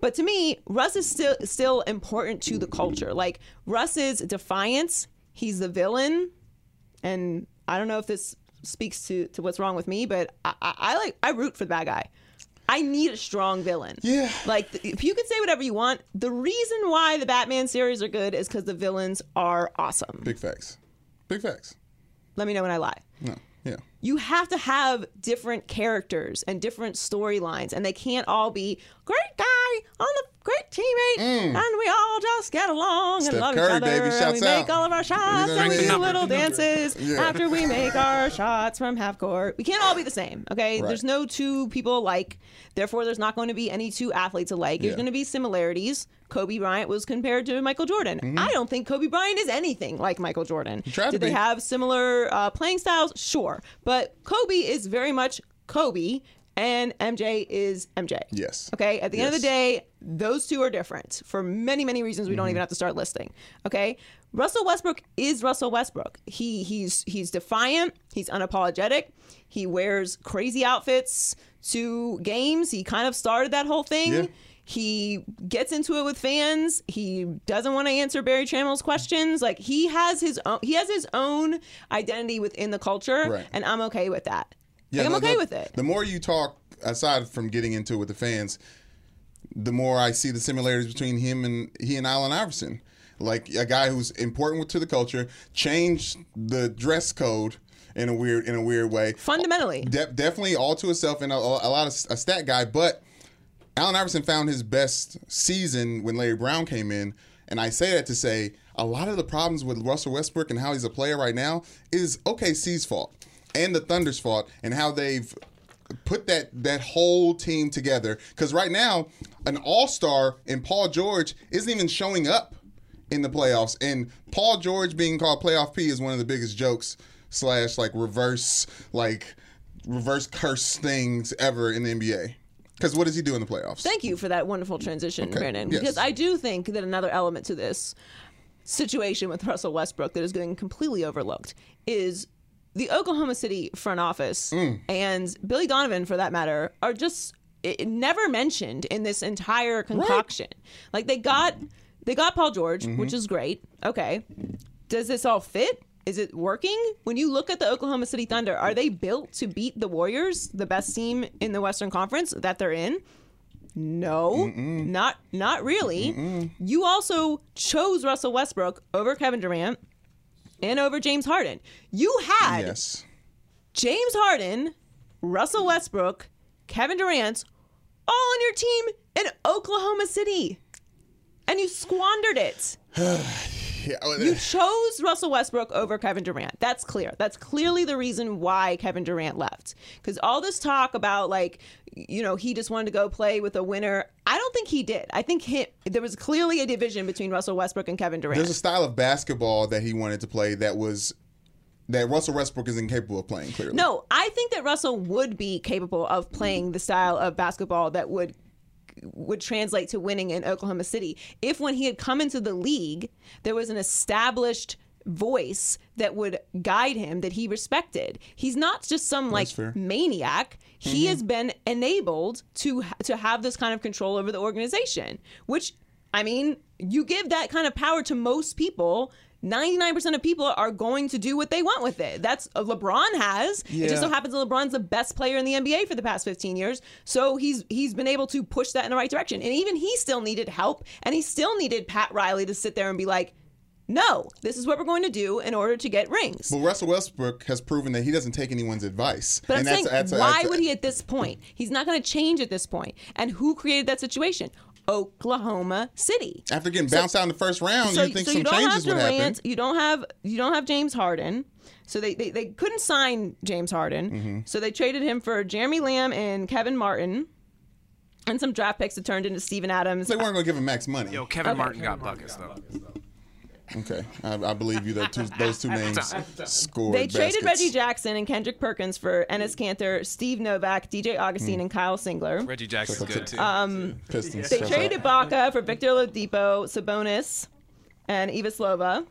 But to me, Russ is still still important to the culture. Like Russ's defiance. He's the villain, and I don't know if this speaks to, to what's wrong with me, but I, I, I like I root for the bad guy. I need a strong villain. Yeah. Like, if you could say whatever you want, the reason why the Batman series are good is because the villains are awesome. Big facts. Big facts. Let me know when I lie. No. Yeah. You have to have different characters and different storylines, and they can't all be great guy on the great teammate, and we all just get along Mm. Steph and love Curry, each other, baby, and we make all of our shots, and we do Number. little dances Yeah. after we make our shots from half court. We can't all be the same, okay? Right. There's no two people alike. Therefore, there's not going to be any two athletes alike. There's Yeah. going to be similarities. Kobe Bryant was compared to Michael Jordan. I don't think Kobe Bryant is anything like Michael Jordan. Mm-hmm. Did they have similar uh, playing styles? Sure. But Kobe is very much Kobe and MJ is MJ. Yes. Okay. At the end of the day, those two are different for many, many reasons we don't mm-hmm. even have to start listing. Okay. Russell Westbrook is Russell Westbrook. He he's he's defiant. He's unapologetic. He wears crazy outfits to games. He kind of started that whole thing. Yeah. He gets into it with fans. He doesn't want to answer Berry Tramel's questions. Like he has his own he has his own identity within the culture, Right. and I'm okay with that. Yeah, like, I'm okay the- with it. The more you talk, aside from getting into it with the fans, the more I see the similarities between him and he and Allen Iverson. Like a guy who's important to the culture, changed the dress code in a weird in a weird way. Fundamentally. De- definitely all to himself and a, a lot of a stat guy, but Allen Iverson found his best season when Larry Brown came in, and I say that to say a lot of the problems with Russell Westbrook and how he's a player right now is OKC's fault and the Thunder's fault and how they've put that that whole team together. Because right now, an All Star in Paul George isn't even showing up in the playoffs, and Paul George being called playoff P is one of the biggest jokes slash like reverse like reverse curse things ever in the NBA. Because what does he do in the playoffs? Thank you for that wonderful transition, Okay, Brandon. yes. Because I do think that another element to this situation with Russell Westbrook that is getting completely overlooked is the Oklahoma City front office Mm. and Billy Donovan, for that matter, are just it, never mentioned in this entire concoction. Like they got they got Paul George, Mm-hmm. which is great. Okay, does this all fit? Is it working? When you look at the Oklahoma City Thunder, are they built to beat the Warriors, the best team in the Western Conference that they're in? No, not not really. You also chose Russell Westbrook over Kevin Durant and over James Harden. You had Yes. James Harden, Russell Westbrook, Kevin Durant, all on your team in Oklahoma City. And you squandered it. Yeah, You chose Russell Westbrook over Kevin Durant. That's clear. That's clearly the reason why Kevin Durant left. Because all this talk about like, you know, he just wanted to go play with a winner. I don't think he did. I think he, there was clearly a division between Russell Westbrook and Kevin Durant. There's a style of basketball that he wanted to play that was that Russell Westbrook is incapable of playing. Clearly, No, I think that Russell would be capable of playing the style of basketball that would would translate to winning in Oklahoma City if when he had come into the league there was an established voice that would guide him that he respected. He's not just some like maniac. He mm-hmm. has been enabled to to have this kind of control over the organization, which I mean, you give that kind of power to most people. 99% of people are going to do what they want with it. That's uh, LeBron has. It just so happens that LeBron's the best player in the NBA for the past 15 years. So he's he's been able to push that in the right direction. And even he still needed help and he still needed Pat Riley to sit there and be like, "No, this is what we're going to do in order to get rings." But Russell Westbrook has proven that he doesn't take anyone's advice. But I'm saying, that's- why that's- would he at this point? He's not going to change at this point. And who created that situation? Oklahoma City. After getting bounced out in the first round, So, you think so some you changes would Durant. happen. You don't have you don't have James Harden. So they, they, they couldn't sign James Harden. Mm-hmm. So they traded him for Jeremy Lamb and Kevin Martin. And some draft picks that turned into Steven Adams. They weren't going to give him max money. Yo, Kevin Martin got buckets though. Okay, I, I believe you. That two, those two names scored. They traded baskets. Reggie Jackson and Kendrick Perkins for Enes Kanter, Steve Novak, DJ Augustin, hmm. and Kyle Singler. Reggie Jackson's good too. Um, Pistons. They Shout traded out. Ibaka for Victor Oladipo, Sabonis, and Ilyasova.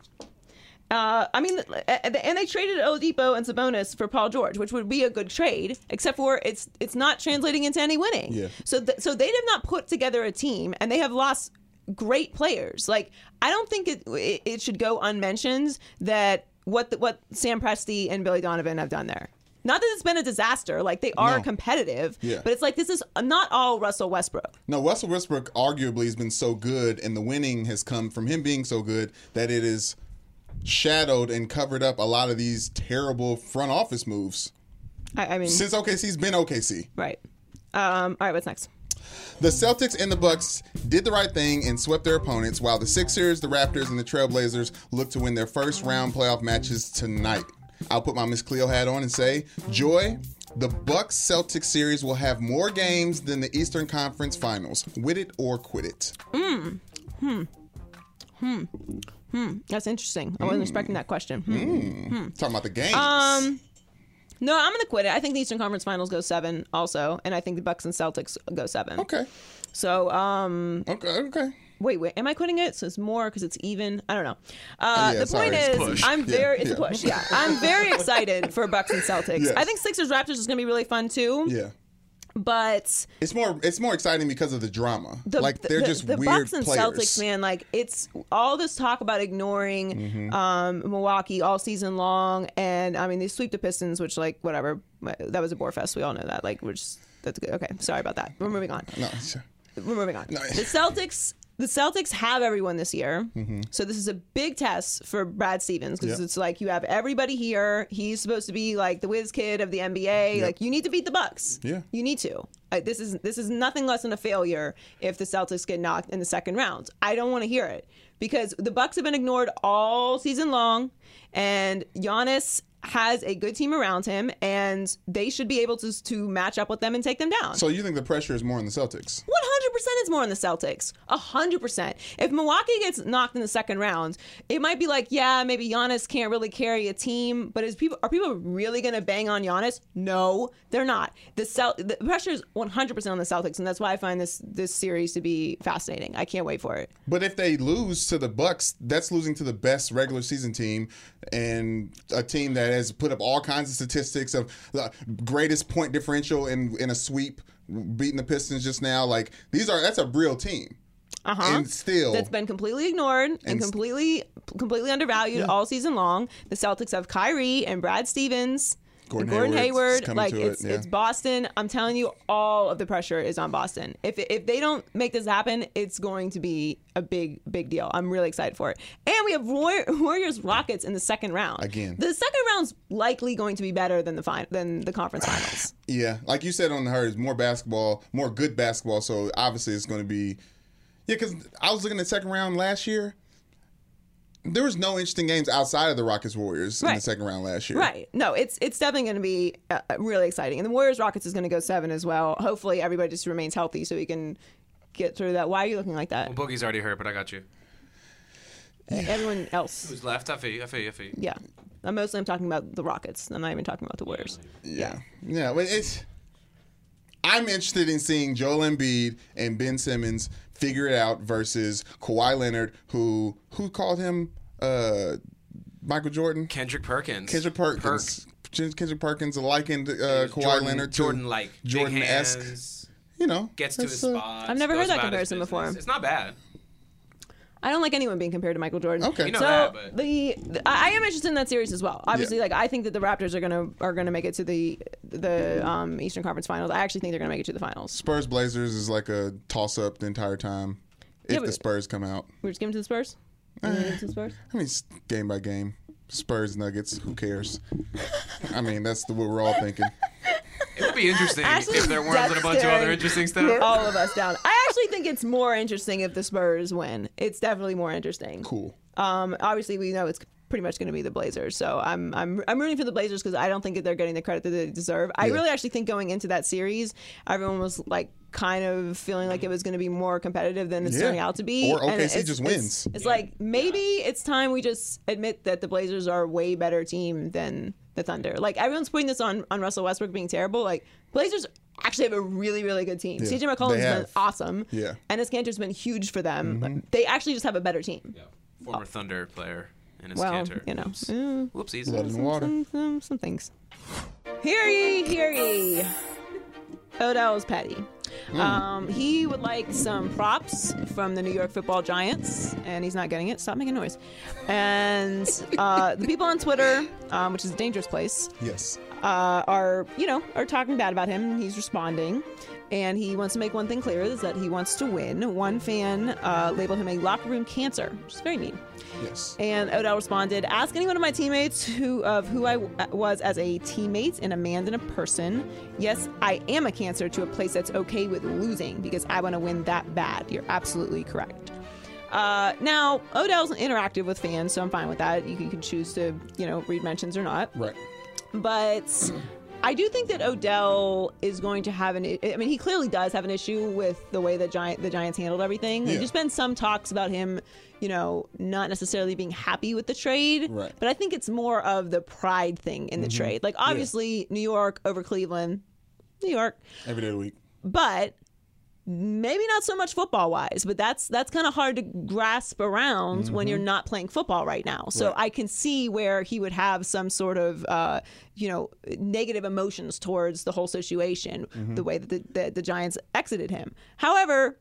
Uh, I mean, uh, uh, and they traded Oladipo and Sabonis for Paul George, which would be a good trade, except for it's it's not translating into any winning. Yeah. So th- so they have not put together a team, and they have lost great players. Like I don't think it it, it should go unmentioned that what the, what Sam Presti and Billy Donovan have done there. Not that it's been a disaster. Like they are No. competitive, Yeah. but it's like this is not all Russell Westbrook. No, Russell Westbrook arguably has been so good, and the winning has come from him being so good that it is shadowed and covered up a lot of these terrible front office moves. I, I mean, Since OKC's been OKC. right. Um, all right, what's next? The Celtics and the Bucks did the right thing and swept their opponents, while the Sixers, the Raptors, and the Trailblazers look to win their first round playoff matches tonight. I'll put my Miss Cleo hat on and say, Joy, the Bucks Celtics series will have more games than the Eastern Conference Finals. Wit it or quit it. Mm. Hmm. Hmm. Hmm. That's interesting. I wasn't expecting that question. Hmm. Talking about the games. Um, no, I'm gonna quit it. I think the Eastern Conference Finals go seven, also, and I think the Bucks and Celtics go seven. okay. So, um, Okay. Okay. wait, wait, am I quitting it? So it's more because it's even. I don't know. Uh, Yeah, the sorry, point is, push. I'm Yeah, very. It's a push. Yeah, I'm very excited for Bucks and Celtics. Yes. I think Sixers Raptors is gonna be really fun too. Yeah. But It's more. It's more exciting because of the drama. the, like they're the, just the weird Bucks and players. Celtics, man. Like it's all this talk about ignoring Mm-hmm. um, Milwaukee all season long, and I mean they sweep the Pistons, which like whatever. That was a bore fest. We all know that. Like we're just that's good. Okay, sorry about that. We're moving on. No, sure. We're moving on. No. The Celtics. The Celtics have everyone this year, Mm-hmm. so this is a big test for Brad Stevens because Yep. it's like you have everybody here. He's supposed to be like the whiz kid of the NBA. Like you need to beat the Bucks. Yeah. you need to. Uh, this is this is nothing less than a failure if the Celtics get knocked in the second round. I don't want to hear it because the Bucks have been ignored all season long, and Giannis has a good team around him, and they should be able to to match up with them and take them down. So you think the pressure is more on the Celtics? One hundred percent is more on the Celtics. hundred percent. If Milwaukee gets knocked in the second round, it might be like, yeah, maybe Giannis can't really carry a team. But is people are people really going to bang on Giannis? No, they're not. The Cel- the pressure is one hundred percent on the Celtics, and that's why I find this this series to be fascinating. I can't wait for it. But if they lose to the Bucks, that's losing to the best regular season team and a team that has put up all kinds of statistics of the greatest point differential in in a sweep, beating the Pistons just now. Like these are that's a real team. Uh huh. And still, That's been completely ignored and, And completely completely undervalued all season long. The Celtics have Kyrie and Brad Stevens. Gordon, Gordon Hayward, like it's it. Yeah. it's Boston. I'm telling you, all of the pressure is on Boston. If if they don't make this happen, it's going to be a big big deal. I'm really excited for it. And we have Warriors Rockets in the second round. Again. the second round's likely going to be better than the fin- than the conference finals. Yeah, like you said on the hers, more basketball, more good basketball. So obviously it's going to be, yeah. Because I was looking at second round last year. There was no interesting games outside of the Rockets Warriors in the second round last year. Right. No, it's it's definitely going to be uh, really exciting. And the Warriors Rockets is going to go seven as well. Hopefully, everybody just remains healthy so we can get through that. Why are you looking like that? Well, Boogie's already hurt, but I got you. Everyone else. Who's left? I feel you. I feel you. I feel you. Yeah. I'm mostly I'm talking about the Rockets. I'm not even talking about the Warriors. Yeah, yeah. But it's. I'm interested in seeing Joel Embiid and Ben Simmons figure it out versus Kawhi Leonard, who who called him uh, Michael Jordan, Kendrick Perkins. Kendrick Perkins. Kendrick Perkins likened uh, Kawhi Jordan, Leonard to Jordan like Jordan esque. esque. You know, Gets to that's, his uh, spot. I've never heard that comparison before. It's not bad. I don't like anyone being compared to Michael Jordan. Okay. You know so that, but- the, the- I I am interested in that series as well. Obviously, Yeah. like I think that the Raptors are gonna are gonna make it to the the um, Eastern Conference Finals. I actually think they're gonna make it to the finals. Spurs Blazers is like a toss up the entire time. If Yeah, the Spurs come out, We're just giving to the Spurs. We're gonna give it to the Spurs. I mean, game by game. Spurs Nuggets, who cares? I mean, that's the, what we're all thinking. It would be interesting Actually, if there weren't a bunch of other interesting stuff. All of us down. I actually think it's more interesting if the Spurs win. It's definitely more interesting. Cool. Um, obviously, we know it's pretty much going to be the Blazers. So I'm I'm I'm rooting for the Blazers because I don't think that they're getting the credit that they deserve. I Yeah. really actually think going into that series, everyone was like kind of feeling like it was going to be more competitive than it's Yeah. turning out to be. Or And OKC it's- just it's- wins. It's, like maybe it's time we just admit that the Blazers are a way better team than the Thunder. Like everyone's putting this on on Russell Westbrook being terrible. Like Blazers actually have a really really good team. Yeah, CJ McCollum's they been awesome. Yeah. and his Kanter's been huge for them. Mm-hmm. They actually just have a better team. Former Thunder player and his Well, Kanter. you know. Oops. Mm. Whoopsies. Blood in water. some, some, some things. Hear ye, hear ye. Odell's petty. Um, he would like some props from the New York Football Giants, and he's not getting it. Stop making noise. And uh, the people on Twitter, um, which is a dangerous place, Yes. uh, are you know are talking bad about him. He's responding, and he wants to make one thing clear: is that he wants to win. One fan uh, labeled him a locker room cancer, which is very mean. Yes. And Odell responded, "Ask any one of my teammates who of who I w- was as a teammate and a man and a person. Yes, I am a cancer to a place that's okay with losing because I want to win that bad. You're absolutely correct." Uh, now Odell's interactive with fans, so I'm fine with that. You can, you can choose to, you know, read mentions or not Right. but I do think that Odell is going to have an. I mean, he clearly does have an issue with the way that Giant the Giants handled everything. Yeah. There's been some talks about him, you know, not necessarily being happy with the trade. Right. But I think it's more of the pride thing in the mm-hmm. trade. Like obviously, New York over Cleveland, New York, Every day of the week. but maybe not so much football wise but that's that's kind of hard to grasp around when you're not playing football right now. So i can see where he would have some sort of uh, you know negative emotions towards the whole situation the way that the, the, the giants exited him. However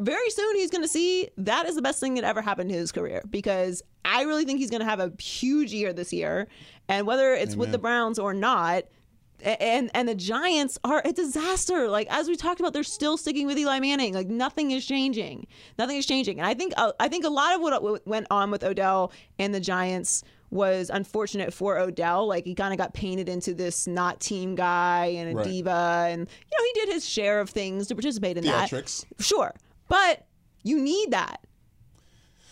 very soon he's going to see that is the best thing that ever happened to his career because I really think he's going to have a huge year this year. And whether it's with the Browns or not, and and the Giants are a disaster. Like as we talked about, they're still sticking with Eli Manning. Like nothing is changing. Nothing is changing. And I think uh, I think a lot of what went on with Odell and the Giants was unfortunate for Odell. Like he kind of got painted into this not team guy and a Right. diva, and you know he did his share of things to participate in that. Sure, but you need that.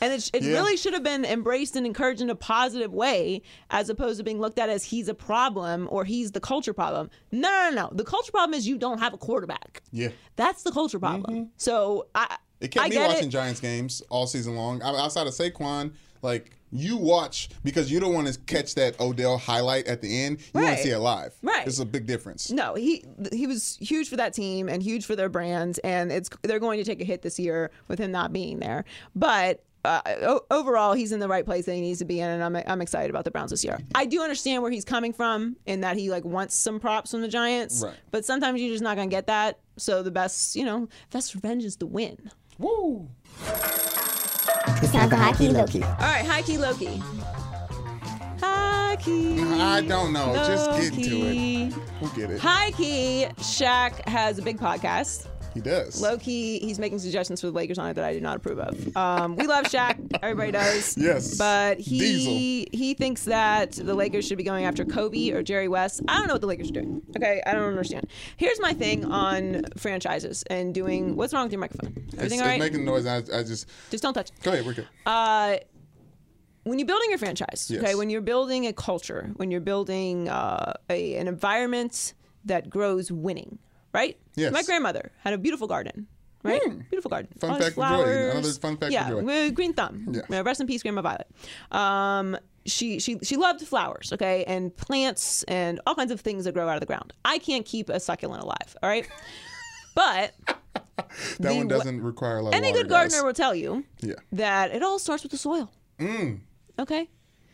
And it, it Yeah. really should have been embraced and encouraged in a positive way, as opposed to being looked at as he's a problem or he's the culture problem. No, no, no. The culture problem is you don't have a quarterback. Yeah. That's the culture problem. So I, Mm-hmm. It kept I me get watching it. Giants games all season long. Outside of Saquon, like you watch because you don't want to catch that Odell highlight at the end. You want to see it live. Right. It's a big difference. No, he he was huge for that team and huge for their brand, and it's they're going to take a hit this year with him not being there. But uh, overall, he's in the right place that he needs to be in, and I'm I'm excited about the Browns this year. I do understand where he's coming from in that he like wants some props from the Giants, Right. but sometimes you're just not gonna get that. So the best, you know, best revenge is to win. Woo. It's time for High Key Low Key. All right, high key Loki. High key. I don't know. Just get into key. it. We'll get it. High key, Shaq has a big podcast. He does. Low key, he's making suggestions for the Lakers on it that I do not approve of. Um, we love Shaq, everybody does. Yes. But he Diesel. he thinks that the Lakers should be going after Kobe or Jerry West. I don't know what the Lakers are doing. Okay, I don't understand. Here's my thing on franchises and doing. What's wrong with your microphone? It's, Everything it's all right? making noise. I, I just Just don't touch. it. go ahead. We're good. Uh, when you're building your franchise, Yes. okay, when you're building a culture, when you're building uh, a, an environment that grows winning, right? Yes. My grandmother had a beautiful garden, right? Beautiful garden. Fun All fact for Joy. flowers. Another fun fact for yeah, Joy. uh, green thumb. Yeah. Rest in peace, Grandma Violet. Um, she she she loved flowers, okay, and plants and all kinds of things that grow out of the ground. I can't keep a succulent alive, all right. But That the one doesn't require a lot any good gardener guys. will tell you Yeah. that it all starts with the soil. Okay?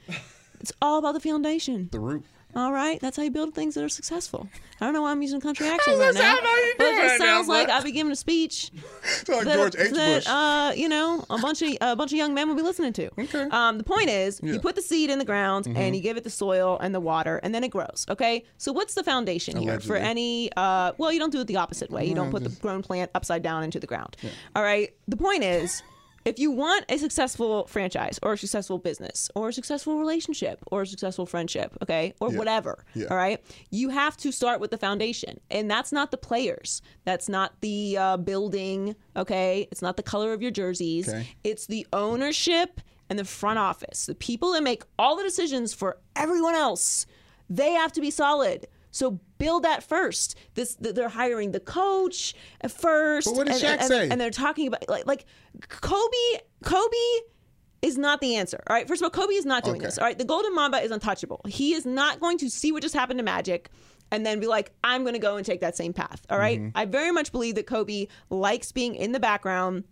It's all about the foundation. The root. All right? That's how you build things that are successful. I don't know why I'm using country accent right now. how you but it just right now, sounds like I'll be giving a speech like that, George H. that, uh, you know, a bunch of a bunch of young men will be listening to. Okay. Um, the point is, Yeah. you put the seed in the ground Mm-hmm. and you give it the soil and the water, and then it grows. Okay. So what's the foundation here for any? Uh, well, you don't do it the opposite way. You don't put the grown plant upside down into the ground. All right. The point is. If you want a successful franchise or a successful business or a successful relationship or a successful friendship, okay, or Yeah. whatever, Yeah. all right, you have to start with the foundation. And that's not the players. That's not the uh, building, okay? It's not the color of your jerseys. Okay. It's the ownership and the front office. The people that make all the decisions for everyone else, they have to be solid. So build that first. This they're hiring the coach first. But what did and, Shaq and- say? And they're talking about like like Kobe. Kobe is not the answer. All right. First of all, Kobe is not doing Okay. this. All right. The Golden Mamba is untouchable. He is not going to see what just happened to Magic and then be like, I'm going to go and take that same path. All right? Mm-hmm. I very much believe that Kobe likes being in the background,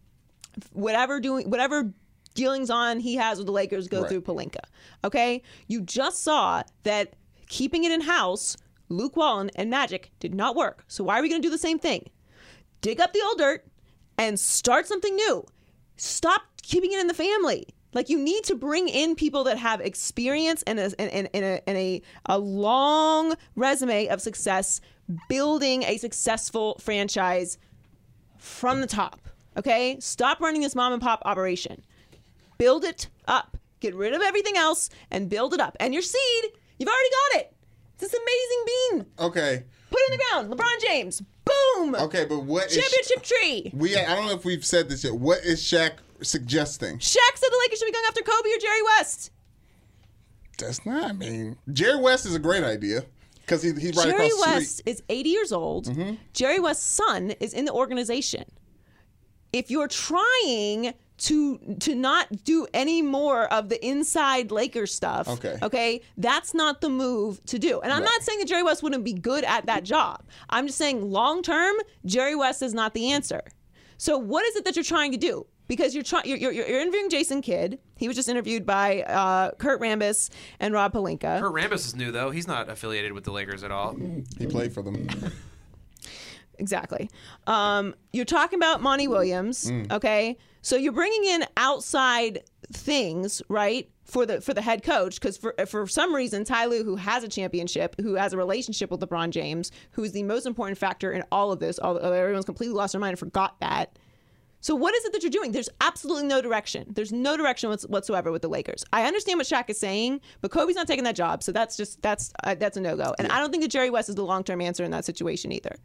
whatever doing, whatever dealings on he has with the Lakers go Right. through Pelinka. Okay. You just saw that keeping it in house, Luke Walton and Magic did not work. So why are we going to do the same thing? dig up the old dirt and start something new. Stop keeping it in the family. Like you need to bring in people that have experience and a, and, and, a, and a, a long resume of success building a successful franchise from the top. Okay? Stop running this mom and pop operation. Build it up. Get rid of everything else and build it up. And your seed, you've already got it. It's this amazing bean. Okay. Put it in the ground. LeBron James. Boom. Okay, but what Championship tree. we? I don't know if we've said this yet. What is Shaq suggesting? Shaq said the Lakers should be going after Kobe or Jerry West. That's not. I mean, Jerry West is a great idea because he, he's right Jerry across the West street. is 80 years old. Mm-hmm. Jerry West's son is in the organization. If you're trying to to not do any more of the inside Lakers stuff, Okay. okay, that's not the move to do. And I'm not saying that Jerry West wouldn't be good at that job. I'm just saying long term, Jerry West is not the answer. So what is it that you're trying to do? Because you're trying, you're, you're, you're interviewing Jason Kidd. He was just interviewed by uh, Kurt Rambis and Rob Pelinka. Kurt Rambis is new though. He's not affiliated with the Lakers at all. He played for them. Exactly. Um, you're talking about Monty Williams, okay? So you're bringing in outside things, right? For the for the head coach, because for for some reason, Ty Lue, who has a championship, who has a relationship with LeBron James, who is the most important factor in all of this, although everyone's completely lost their mind and forgot that. So what is it that you're doing? There's absolutely no direction. There's no direction whatsoever with the Lakers. I understand what Shaq is saying, but Kobe's not taking that job, so that's just that's uh, that's a no go. And I don't think that Jerry West is the long term answer in that situation either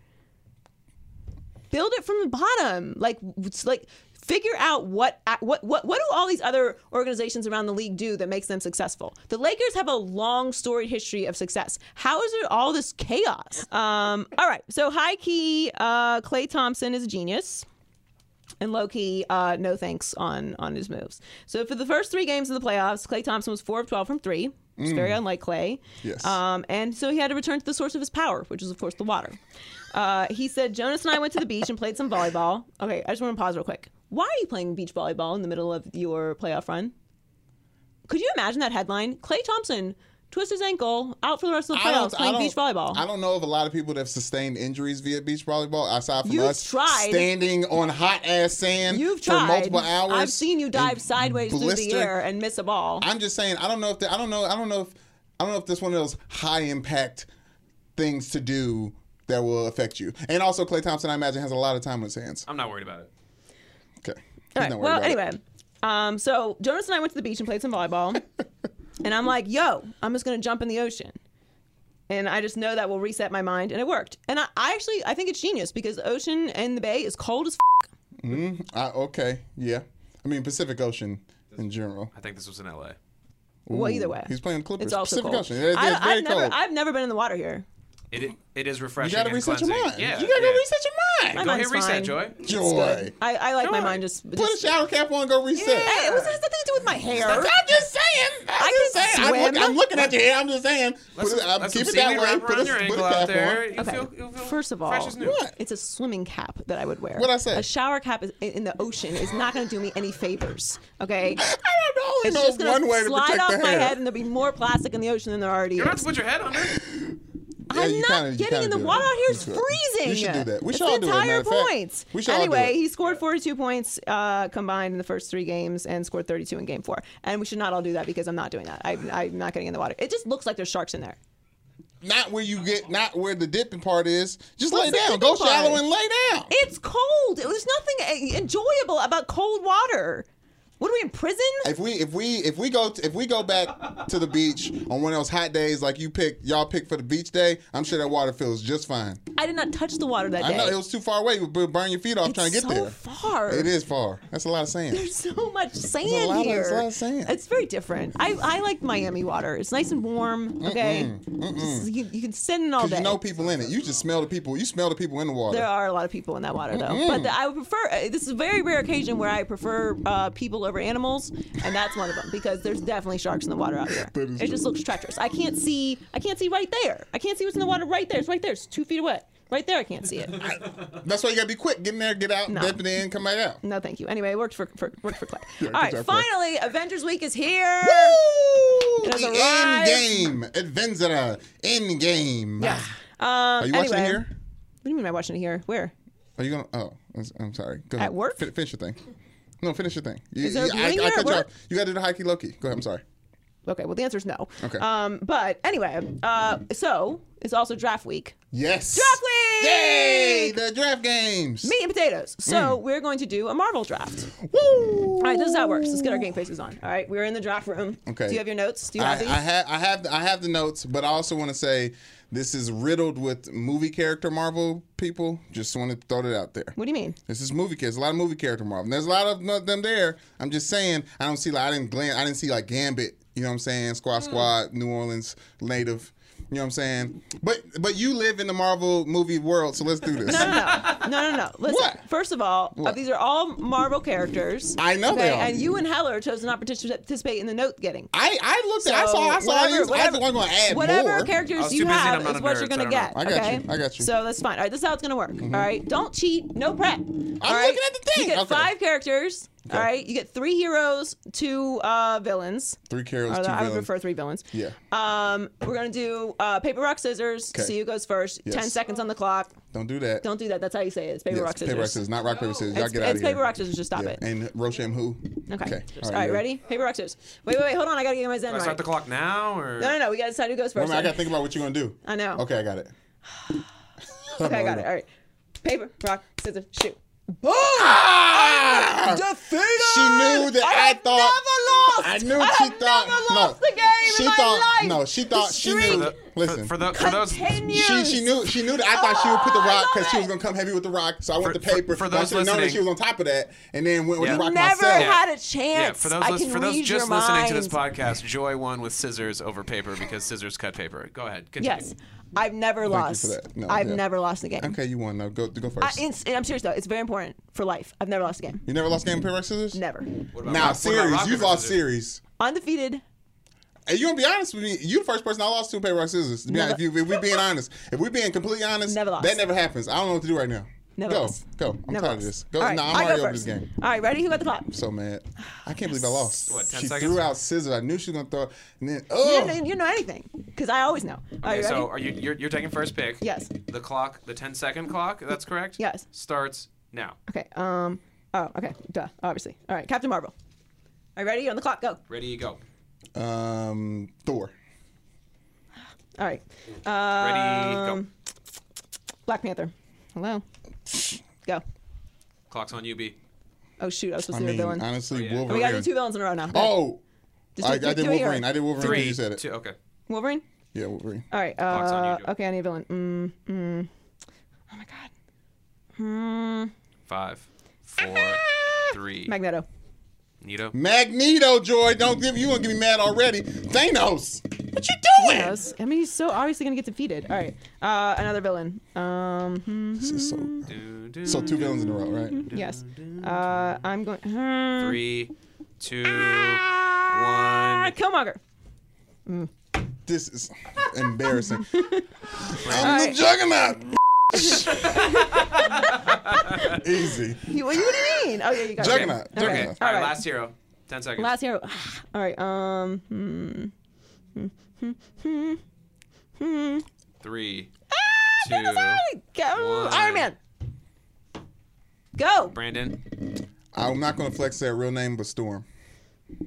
build it from the bottom. Like, it's like figure out what what what what do all these other organizations around the league do that makes them successful? The Lakers have a long storied history of success. How is there all this chaos? Um, all right, so high key, uh, Klay Thompson is a genius. And low key, uh, no thanks on on his moves. So for the first three games of the playoffs, Klay Thompson was four of twelve from three. It's very unlike Klay. Yes. Um, and so he had to return to the source of his power, which is of course the water. Uh, he said Jonas and I went to the beach and played some volleyball. Okay, I just want to pause real quick. Why are you playing beach volleyball in the middle of your playoff run? Could you imagine that headline? Klay Thompson twists his ankle, out for the rest of the playoffs playing beach volleyball. I don't know of a lot of people that have sustained injuries via beach volleyball aside from You've us tried. standing on hot ass sand You've tried. for multiple hours. I've seen you dive sideways through the air and miss a ball. I'm just saying. I don't know if the, I don't know. I don't know if I don't know if this one of those high impact things to do that will affect you. And also, Klay Thompson, I imagine, has a lot of time on his hands. I'm not worried about it. Okay. All right. Well, about it. anyway, um, so Jonas and I went to the beach and played some volleyball, and I'm like, "Yo, I'm just gonna jump in the ocean," and I just know that will reset my mind, and it worked. And I, I actually I think it's genius because the ocean and the bay is cold as. F- Uh, okay. Yeah. I mean, Pacific Ocean in general. I think this was in L.A. well, either way, He's playing Clippers. it's also Pacific cold. Ocean. It- it's I, very I've never cold. I've never been in the water here. It it is refreshing. you gotta and reset your mind. Yeah, you gotta yeah. reset your mind. My Go mind's hit reset, fine. Joy. Joy. I, I like my mind just. Put a shower cap on, go reset. Hey, it was has nothing to do with my hair. I'm just saying. I'm I just can saying. I'm, look. I'm looking at your hair. I'm just saying. Let Put it, some, um, let keep it that seaweed way. Put a, your put ankle a out cap there. on. You Okay. feel, you feel First of all, fresh as new. What? it's a swimming cap that I would wear. What'd I say? A shower cap is, in the ocean is not going to do me any favors. Okay, I don't know. it's just going one way to to slide off my head, and there'll be more plastic in the ocean than there already is. You don't to put your head on under. Yeah, I'm not kinda- getting in the water out here. It's freezing. You should do that. We should all do it, entire of fact. We should all do anyway, he scored 42 points uh, combined in the first three games and scored 32 in game four. And we should not all do that because I'm not doing that. I, I'm not getting in the water. It just looks like there's sharks in there. Not where you get, not where the dipping part is. Just lay What's the down. Go part? shallow and lay down. It's cold. There's nothing uh, enjoyable about cold water. What are we in prison? If we if we if we go if we go back to the beach on one of those hot days like you pick y'all pick for the beach day, I'm sure that water feels just fine. I did not touch the water that day. I know it was too far away. You burn your feet off It's trying to get so there. far. It is far. That's a lot of sand. There's so much sand lot of- here. a lot of sand. It's very different. I, I like Miami water. It's nice and warm. Okay, Just- you, you can sit in all day. you know people in it. You just smell the people. You smell the people in the water. there are a lot of people in that water though. But the, I would prefer. uh, This is a very rare occasion where I prefer uh, people over animals, and that's one of them because there's definitely sharks in the water out here. It just looks treacherous. I can't see. I can't see right there. I can't see what's in the water right there. It's right there. It's two feet away. Right there, I can't see it. That's why you gotta be quick. Get in there, get out, No. dip it in, come back out. No, thank you. Anyway, it worked for, for worked for Klay. Yeah, All right, job, Klay. finally, Avengers Week is here. Woo! It has The arrived. end game. Adventure. End game. Yes. Um, Are you watching anyway, it here? What do you mean am I watching it here? Where? Are you gonna? Oh, I'm- sorry. Go At ahead. work? Fin- finish your thing. No, finish your thing. You, Is there a you- viewing cut you off. You gotta do the high key low key. Go ahead. I'm sorry. Okay, well the answer is no. Okay. Um, but anyway, uh, so it's also draft week. Yes. Draft week! Yay! The draft games. Meat and potatoes. So Mm. we're going to do a Marvel draft. Woo! All right, this is how it works. Let's get our game faces on. All right, we're in the draft room. Okay. Do you have your notes? Do you I, have these? I have I have I have the notes, but I also want to say this is riddled with movie character Marvel people. Just want to throw it out there. what do you mean? This is movie kids. A lot of movie character Marvel. And there's a lot of them there. I'm just saying. I don't see like I didn't glance. I didn't see like Gambit. You know what I'm saying? Squad hmm. Squad, New Orleans native. You know what I'm saying? But but you live in the Marvel movie world, so let's do this. No, no, no, no, no, no. Listen. What? First of all, uh, What? these are all Marvel characters. I know they are. And you and Heller chose not to participate in the note getting. I I looked. at I saw. I saw. whatever- you, I whatever- wasn't going to add whatever more. I characters you busy have is what nerd, you're gonna don't get. know. I got okay? you, I got you. So that's fine. All right, this is how it's gonna work. All right, don't cheat. No prep. I'm looking at the thing. You get Okay. five characters. All right, you get three heroes, two uh, villains. Three heroes, Or two I would villains. prefer three villains. Yeah. Um, we're gonna do uh, paper rock scissors. Okay. See who goes first. Yes. Ten seconds on the clock. Don't do that. Don't do that. That's how you say it. It's paper Yes, rock scissors. Paper rock scissors, not rock paper scissors. Y'all It's, get out it's of here. It's paper rock scissors. Just stop Yeah. it. And Rochem who? Okay. Okay. All right, ready? Paper rock scissors. Wait, wait, wait. Hold on. I gotta get my zen Do I right. start the clock now or? No, no, no. We gotta decide who goes first. minute, I got to think about what you're gonna do. I know. Okay, I got it. Okay, I got it. All right. Paper, rock, scissors, shoot. Boom! Ah! Defeated! She knew that I, have thought. never lost! I knew I she have thought. never no, the game she in my thought. life! No, she thought she knew. For, Listen, for, the, for those she she knew she knew that I thought she would put the Oh, rock because she was gonna come heavy with the rock. So I went For- the paper. for but I those should have known that she was on top of that, and then went with Yeah. the rock Never myself. had a Yeah, chance. for those I lis- can for those read just your listening to this podcast, Joy won with scissors over paper because scissors cut paper. Go ahead. Continue. Yes, I've never you lost. for that. No, I've yeah. never lost a game. Okay, you won. No, go go first. it's, I'm serious though. It's very important for life. I've never lost a game. you never lost a game of paper rock scissors. Never. Now rock- what about series, you've lost scissors? series. Undefeated. And you gonna be honest with me? You the first person I lost to paper rock scissors. To be honest, if, you, if we being honest, if we being completely honest, Never lost. that never happens. I don't know what to do right now. Never go, lost. go. I'm Never tired of this. Go. All right, no, I'm I go already over this game. All right, ready? Who got the clock? I'm so mad. I can't believe I lost. What, 10 she seconds? threw out scissors. I knew she was gonna throw, and then oh, didn't, you know anything because I always know. Are Okay, you ready? so are you you're, you're taking first pick? Yes. The clock, the 10 second clock. That's correct. Yes. Starts now. okay. Um. Oh. Okay. Duh. Obviously. All right. Captain Marvel. Are you ready? On the clock. Go. Ready? Go. um, Thor. All right. Ready, go. Um, Black Panther. Hello. Go. Clock's on you, B. Oh shoot! I was supposed I to do a mean, villain. honestly, yeah. we Wolverine. gotta do two villains in a row now. Go. Oh, Just I, do- I do did it here. Wolverine. I did Wolverine. 'cause Three, You said it. two, okay. Wolverine. Yeah, Wolverine. All right. Clock's on you, Uh, Joe. okay, I need a villain. Mm, mm. Oh my god. Hmm. Five, four, three. Magneto. Nito. Magneto, Joy. Don't give you won't get me mad already. Thanos. What you doing? Yes. I mean, he's so obviously gonna get defeated. All right. Uh, another villain. Um. hmm, This is so. Do, do, So two villains in a row, right? Yes. Uh, I'm going. Hmm. Three, two, Ah, one. Killmonger. This is embarrassing. I'm Alright. the Juggernaut. Easy. You, what, do you mean? Oh yeah, you got it. Juggernaut. Okay. Okay. All right. Alright. Last hero. Ten seconds. Last hero. All right. Um. Hmm. Three, Ah, two. Go. One. Iron Man. Go. Brandon. I'm not gonna flex that real name, but Storm.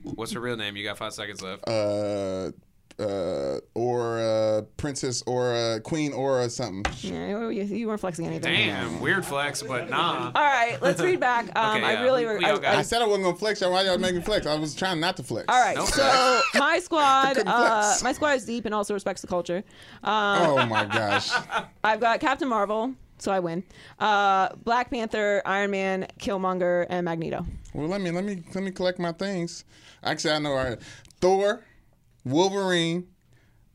What's her real name? You got five seconds left. Uh, uh, or uh, Princess or uh, Queen or something. Yeah, you, you weren't flexing anything. Damn, weird flex, but nah. All right, let's read back. Um, Okay, I yeah, really, we- we I- all got I I- said I wasn't gonna flex. y'all. Why y'all make me flex? I was trying not to flex. all right, Nope. so my squad, couldn't uh, flex. my squad is deep and also respects the culture. Um, Oh my gosh. I've got Captain Marvel, so I win. Uh, Black Panther, Iron Man, Killmonger, and Magneto. Well, let me let me let me collect my things. Actually, I know. All right, Thor, Wolverine,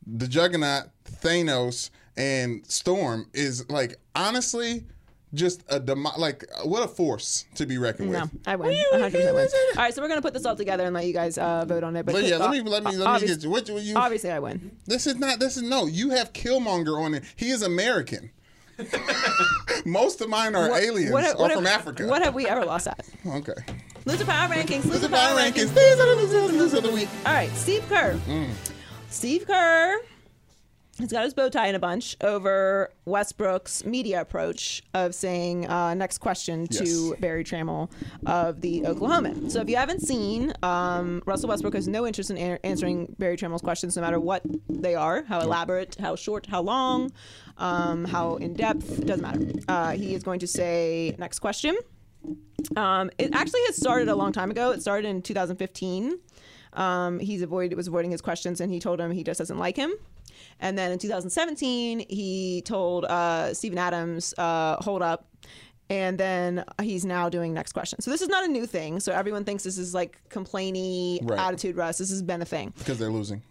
the Juggernaut, Thanos, and Storm is like honestly just a demo- like what a force to be reckoned No, with. I win. 100% win. All right, so we're gonna put this all together and let you guys uh, vote on it. But But yeah, let me uh, let me let me get you. What you, you Obviously, I win. This is not. This is no. You have Killmonger on it. He is American. Most of mine are aliens What, or what from Africa. What have we ever lost at? okay. Loser power rankings. Loser The power power rankings. rankings. These are the losers losers of the week. All right, Steve Kerr. Mm. Steve Kerr he's got his bow tie in a bunch over Westbrook's media approach of saying uh, next question to Yes. Berry Tramel of the Oklahoman. So if you haven't seen, um, Russell Westbrook has no interest in a- answering Berry Tramel's questions, no matter what they are, how elaborate, how short, how long, um, how in depth, doesn't matter. Uh, he is going to say next question. Um, it actually has started a long time ago. It started in 2015. Um, he's avoided was avoiding his questions, and he told him he just doesn't like him. And then in 2017, he told uh, Steven Adams, uh, "Hold up." And then he's now doing next question. So this is not a new thing. So everyone thinks this is like complainy Right. attitude, Russ. This has been a thing Because they're losing.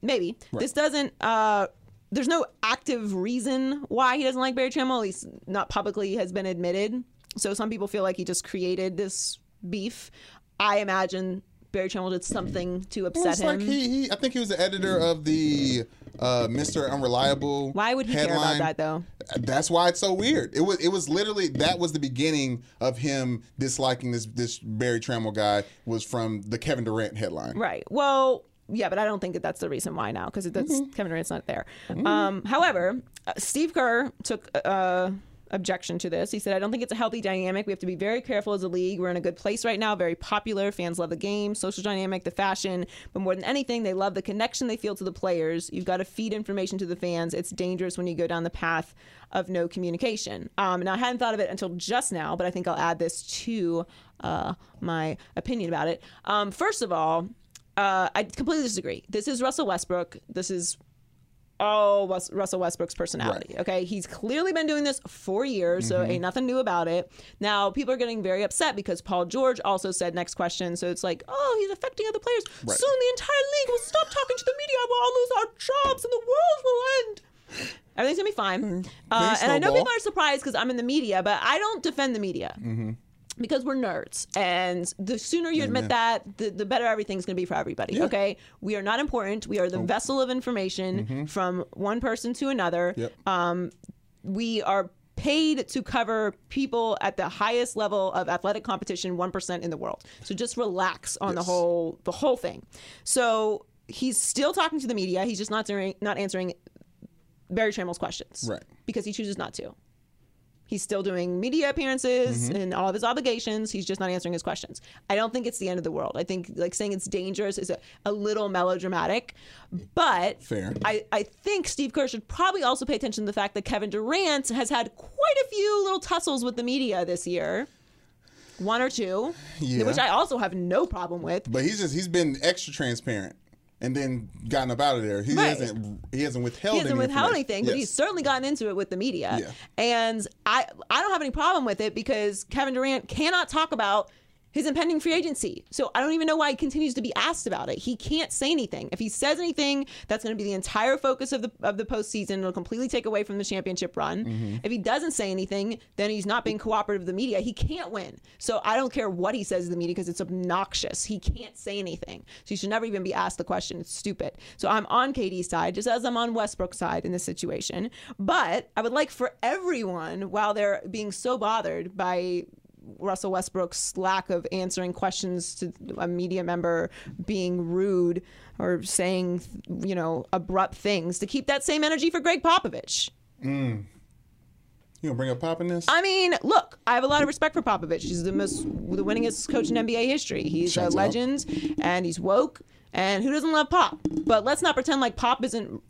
maybe this doesn't uh there's no active reason why he doesn't like Berry Tramel, at least not publicly has been admitted. So some people feel like he just created this beef. I imagine Berry Tramel did something to upset him. like he, he. I think he was the editor of the uh, Mr. Unreliable. why would he care about that though? That's why it's so weird. It was. It was literally that was the beginning of him disliking this this Barry Trammell guy. Was from the Kevin Durant headline. Right. Well, yeah, but I don't think that that's the reason why now because that's Mm-hmm. Kevin Durant's not there. Um, however, uh, Steve Kerr took uh, objection to this. He said, "I don't think it's a healthy dynamic. We have to be very careful as a league. We're in a good place right now. Very popular. Fans love the game, social dynamic, the fashion, but more than anything, they love the connection they feel to the players. You've got to feed information to the fans. It's dangerous when you go down the path." Of no communication. Um, now, I hadn't thought of it until just now, but I think I'll add this to uh, my opinion about it. Um, first of all, uh, I completely disagree. This is Russell Westbrook. This is Oh, Wes- Russell Westbrook's personality. Okay, he's clearly been doing this for years, so mm-hmm. ain't nothing new about it. Now people are getting very upset because Paul George also said next question. So it's like, oh, he's affecting other players. Right. Soon the entire league will stop talking to the media. We'll all lose our jobs, and the world will end. Everything's gonna be fine. Mm-hmm. Uh, and I know people are surprised because I'm in the media, but I don't defend the media mm-hmm. Because we're nerds and the sooner you admit that the, the better everything's going to be for everybody okay? We are not important. We are the vessel of information from one person to another. Yep. um, we are paid to cover people at the highest level of athletic competition 1% in the world. So just relax on the whole the whole thing. So he's still talking to the media. He's just not doing, not answering Berry Tramel's questions Right. because he chooses not to He's still doing media appearances Mm-hmm. and all of his obligations. He's just not answering his questions. I don't think it's the end of the world. I think like saying it's dangerous is a, a little melodramatic, but Fair. I, I think Steve Kerr should probably also pay attention to the fact that Kevin Durant has had quite a few little tussles with the media this year. One or two, Yeah. which I also have no problem with. But he's just he's been extra transparent and then gotten up out of there. He Right. hasn't he hasn't withheld he hasn't withheld anything, but he's certainly gotten into it with the media. Yeah. And I I don't have any problem with it because Kevin Durant cannot talk about his impending free agency. So I don't even know why he continues to be asked about it. He can't say anything. If he says anything, that's going to be the entire focus of the of the postseason. It'll completely take away from the championship run. Mm-hmm. If he doesn't say anything, then he's not being cooperative with the media. He can't win. So I don't care what he says to the media because it's obnoxious. He can't say anything. So he should never even be asked the question. It's stupid. So I'm on KD's side, just as I'm on Westbrook's side in this situation. But I would like for everyone, while they're being so bothered by Russell Westbrook's lack of answering questions to a media member being rude or saying, you know, abrupt things, to keep that same energy for Gregg Popovich. Mm. You gonna bring up Pop in this? I mean, look, I have a lot of respect for Popovich. He's the most, the winningest coach in NBA history. He's Shouts a out. legend, and he's woke. And who doesn't love Pop? But let's not pretend like Pop isn't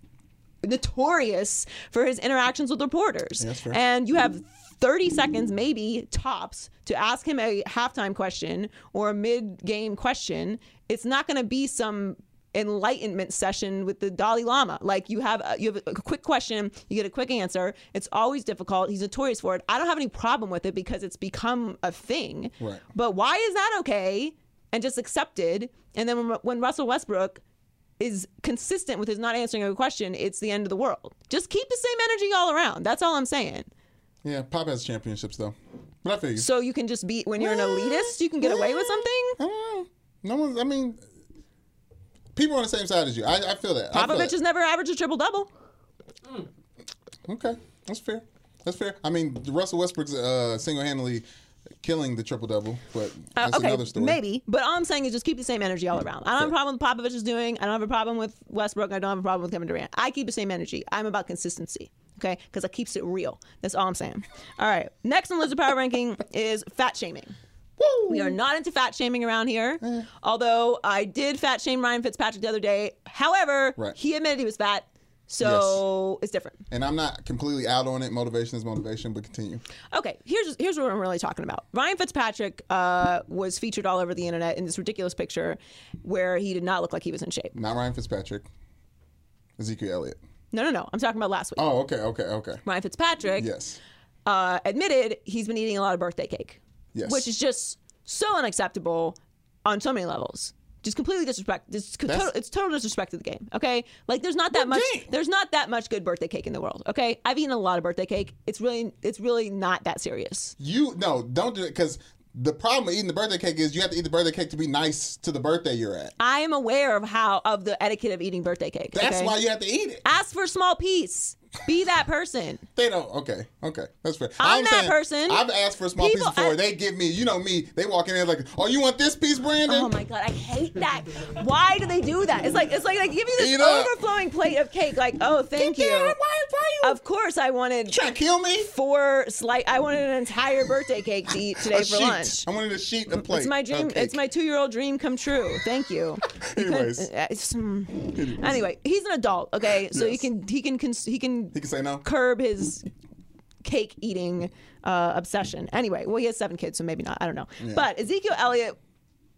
notorious for his interactions with reporters. that's fair. And you have 30 seconds, maybe tops, to ask him a halftime question or a mid-game question. It's not going to be some enlightenment session with the Dalai Lama. Like you have a, you have a quick question, you get a quick answer. It's always difficult. He's notorious for it. I don't have any problem with it because it's become a thing. Right. But why is that okay and just accepted? And then when, when Russell Westbrook is consistent with his not answering a question, it's the end of the world. Just keep the same energy all around. That's all I'm saying. Yeah, Pop has championships though. But I feel you. So you can just be when you're an eh, elitist, you can get away with eh, something. I don't know. No one's. I mean, people are on the same side as you. I, I feel that. I feel Popovich that. has never averaged a triple double. Mm. Okay, that's fair. That's fair. I mean, Russell Westbrook's uh, single-handedly killing the triple double, but Uh, that's okay, another story. maybe. But all I'm saying is just keep the same energy all around. I don't have a problem with Popovich is doing. I don't have a problem with Westbrook. I don't have a problem with Kevin Durant. I keep the same energy. I'm about consistency. Okay, because it keeps it real. That's all I'm saying. All right. Next on Loser Power Ranking is fat shaming. We are not into fat shaming around here. Eh. Although I did fat shame Ryan Fitzpatrick the other day. However, Right. he admitted he was fat. So it's different. And I'm not completely out on it. Motivation is motivation, but continue. Okay, here's here's what I'm really talking about. Ryan Fitzpatrick uh, was featured all over the internet in this ridiculous picture where he did not look like he was in shape. Not Ryan Fitzpatrick. Ezekiel Elliott. No, no, no. I'm talking about last week. Oh, okay, okay, okay. Ryan Fitzpatrick Yes. uh, admitted he's been eating a lot of birthday cake, Yes. which is just so unacceptable on so many levels. Just completely disrespect. It's That's- total, it's total disrespect to the game. Okay, like there's not that much. game? There's not that much good birthday cake in the world. Okay, I've eaten a lot of birthday cake. It's really, it's really not that serious. You no, don't do it because the problem with eating the birthday cake is you have to eat the birthday cake to be nice to the birthday you're at. I am aware of how of the etiquette of eating birthday cake. That's okay? why you have to eat it. ask for a small piece. Be that person. They don't. Okay, okay, that's fair. I'm that saying, person. I've asked for a small People- piece before. I- they give me, you know me. They walk in there like, "Oh, you want this piece, Brandon?" Oh my god, I hate that. Why do they do that? It's like it's like they give you this Eat up. overflowing plate of cake. Like, oh, thank you. Why you Of course, I wanted trying to kill me? four slight. I wanted an entire birthday cake to eat today A for sheet. lunch. I wanted a sheet and plate. It's my dream. It's my two-year-old dream come true. Thank you. You Anyways. uh, mm. anyway, he's an adult. Okay, so he can he can cons- he can He can say no. curb his cake eating uh, obsession. Anyway, well, he has seven kids, so maybe not. I don't know. But Ezekiel Elliott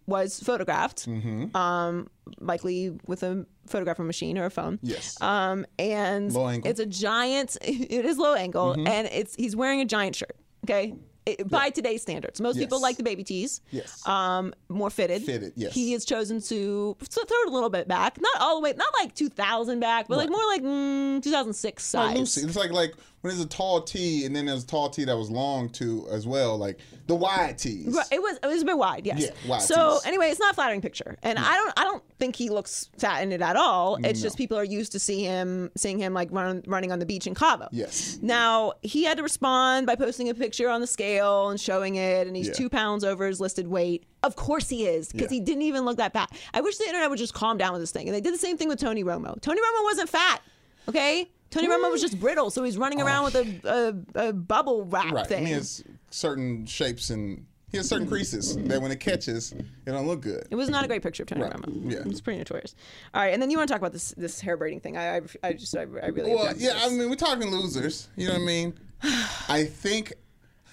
was photographed, Mm-hmm. um, likely with a photographer machine or a phone. Yes. Um, and Low angle. Mm-hmm. it's a giant. It is low angle, and it's he's wearing a giant shirt. Okay. It- by today's standards, most people like the baby tees. Yes. Um, more fitted. Fitted, yes. He has chosen to throw it a little bit back, not all the way, not like 2000 back, but like more like mm, 2006 size. Like Lucy. It's like like when there's a tall T and then there's a tall T that was long too as well, like the wide tees. Right, It was it was a bit wide, yes. Yeah, wide so tees. anyway, it's not a flattering picture, and I don't I don't think he looks fat in it at all. It's just people are used to see him seeing him like run, running on the beach in Cabo. Yes. Now he had to respond by posting a picture on the scale and showing it, and he's Yeah. two pounds over his listed weight. Of course he is, because Yeah. he didn't even look that fat. I wish the internet would just calm down with this thing. And they did the same thing with Tony Romo. Tony Romo wasn't fat. Okay, Tony hmm. Romo was just brittle, so he's running around with a, oh. a, a bubble wrap Oh. Right. thing. And he has certain shapes and he has certain creases that when it catches, it don't look good. It was not a great picture of Tony Right. Romo. Yeah. it's pretty notorious. All right, and then you want to talk about this this hair braiding thing? I I, I just I, I really Well, yeah, this. I mean, we're talking losers. You know what I mean? I think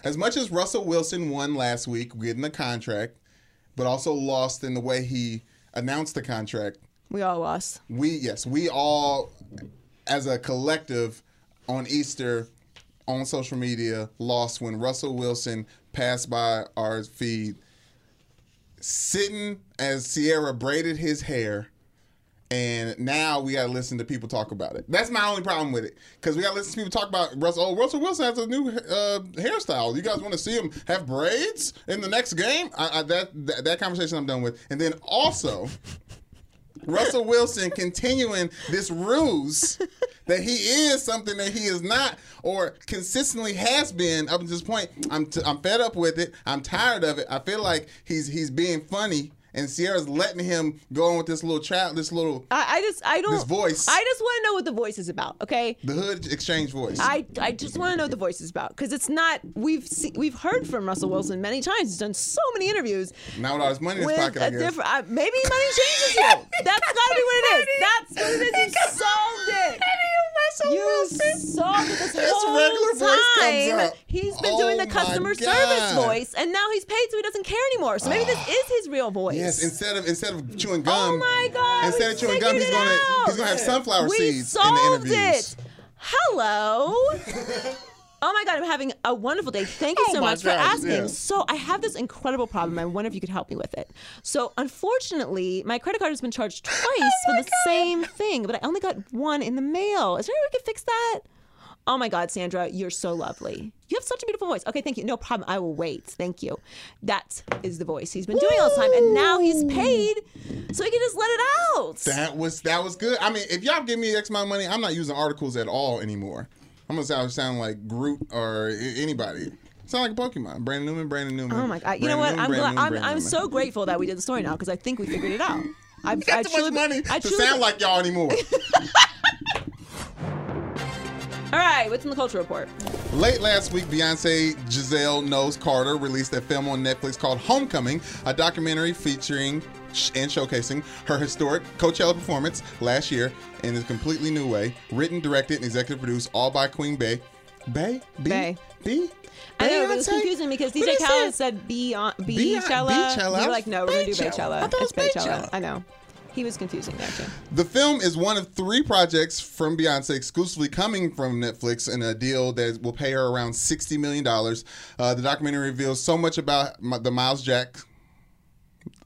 as much as Russell Wilson won last week getting the contract, but also lost in the way he announced the contract, we all lost. we yes, we all as a collective on Easter on social media lost when Russell Wilson passed by our feed sitting as Ciara braided his hair and now we gotta listen to people talk about it. That's my only problem with it, because we gotta listen to people talk about Russell. Oh, Russell Wilson has a new uh, hairstyle. You guys want to see him have braids in the next game? I, I, that, that that conversation I'm done with. And then also, Russell Wilson continuing this ruse that he is something that he is not, or consistently has been up to this point. I'm t- I'm fed up with it. I'm tired of it. I feel like he's he's being funny, and Ciara's letting him go on with this little child, this little I, I just I don't. This voice. I just want to know what the voice is about. Okay. the hood exchange voice. I, I just want to know what the voice is about because it's not we've see, we've heard from Russell Wilson many times. He's done so many interviews now with all this money in his pocket, I guess. different. Uh, maybe money changes you. That's gotta be what it is. That's what it is. You solved it. You solved it this His whole regular voice comes time. He's been doing Oh the customer service voice, and now he's paid, so he doesn't care anymore. So maybe this is his real voice. Yes, instead of instead of chewing oh gum. Oh my God! Instead of chewing gum, he's gonna out. he's gonna have sunflower we seeds in the interviews. It. Hello. Oh my God, I'm having a wonderful day. Thank you Oh so my much for asking. yeah. So, I have this incredible problem. I wonder if you could help me with it. So, unfortunately, my credit card has been charged oh twice Oh for the same thing, but I only got one in the mail. Is there any way we could fix that? Oh my God, Sandra, you're so lovely. You have such a beautiful voice. Okay, thank you. No problem. I will wait. Thank you. That is the voice he's been doing all the time, and now he's paid, so he can just let it out. That was that was good. I mean, if y'all give me X amount of money, I'm not using articles at all anymore. I'm gonna sound, sound like Groot or anybody. Sound like a Pokemon. Brandon Newman, Brandon Newman. Oh my God! You know what? Newman, I'm Brandon glad, Newman, I'm, I'm so grateful that we did the story now because I think we figured it out. I, I got too truly, much money I to truly, sound like y'all anymore. All right, what's in the culture report? Late last week, Beyonce Giselle Knowles Carter released a film on Netflix called Homecoming, a documentary featuring and showcasing her historic Coachella performance last year in a completely new way. Written, directed, and executive produced all by Queen Bey. Bey? B? Bey. B? I know it was confusing because What DJ did it Khaled say? said Beyond Be- Beachella. Beachella. We were like, no, we're gonna do Beachella. Beachella. I thought it It's was Beachella. Beachella. I know. He was confusing there too. The film is one of three projects from Beyonce exclusively coming from Netflix in a deal that will pay her around $60 million. Uh, the documentary reveals so much about the Myles Jack.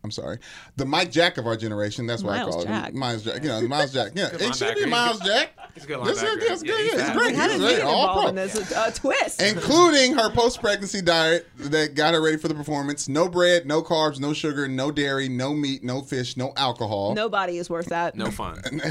I'm sorry, the Mike Jack of our generation. That's what Miles I call Jack. it. Myles Jack. You know, Myles Jack. Yeah, it should be. Myles Jack. He's a good That's linebacker. good. That's Yeah, good. Yeah, he's great. How He's did great. he get All involved pro. in this? A, a twist. Including her post-pregnancy diet that got her ready for the performance. No bread, no carbs, no sugar, no dairy, no meat, no fish, no alcohol. Nobody is worth that. No fun.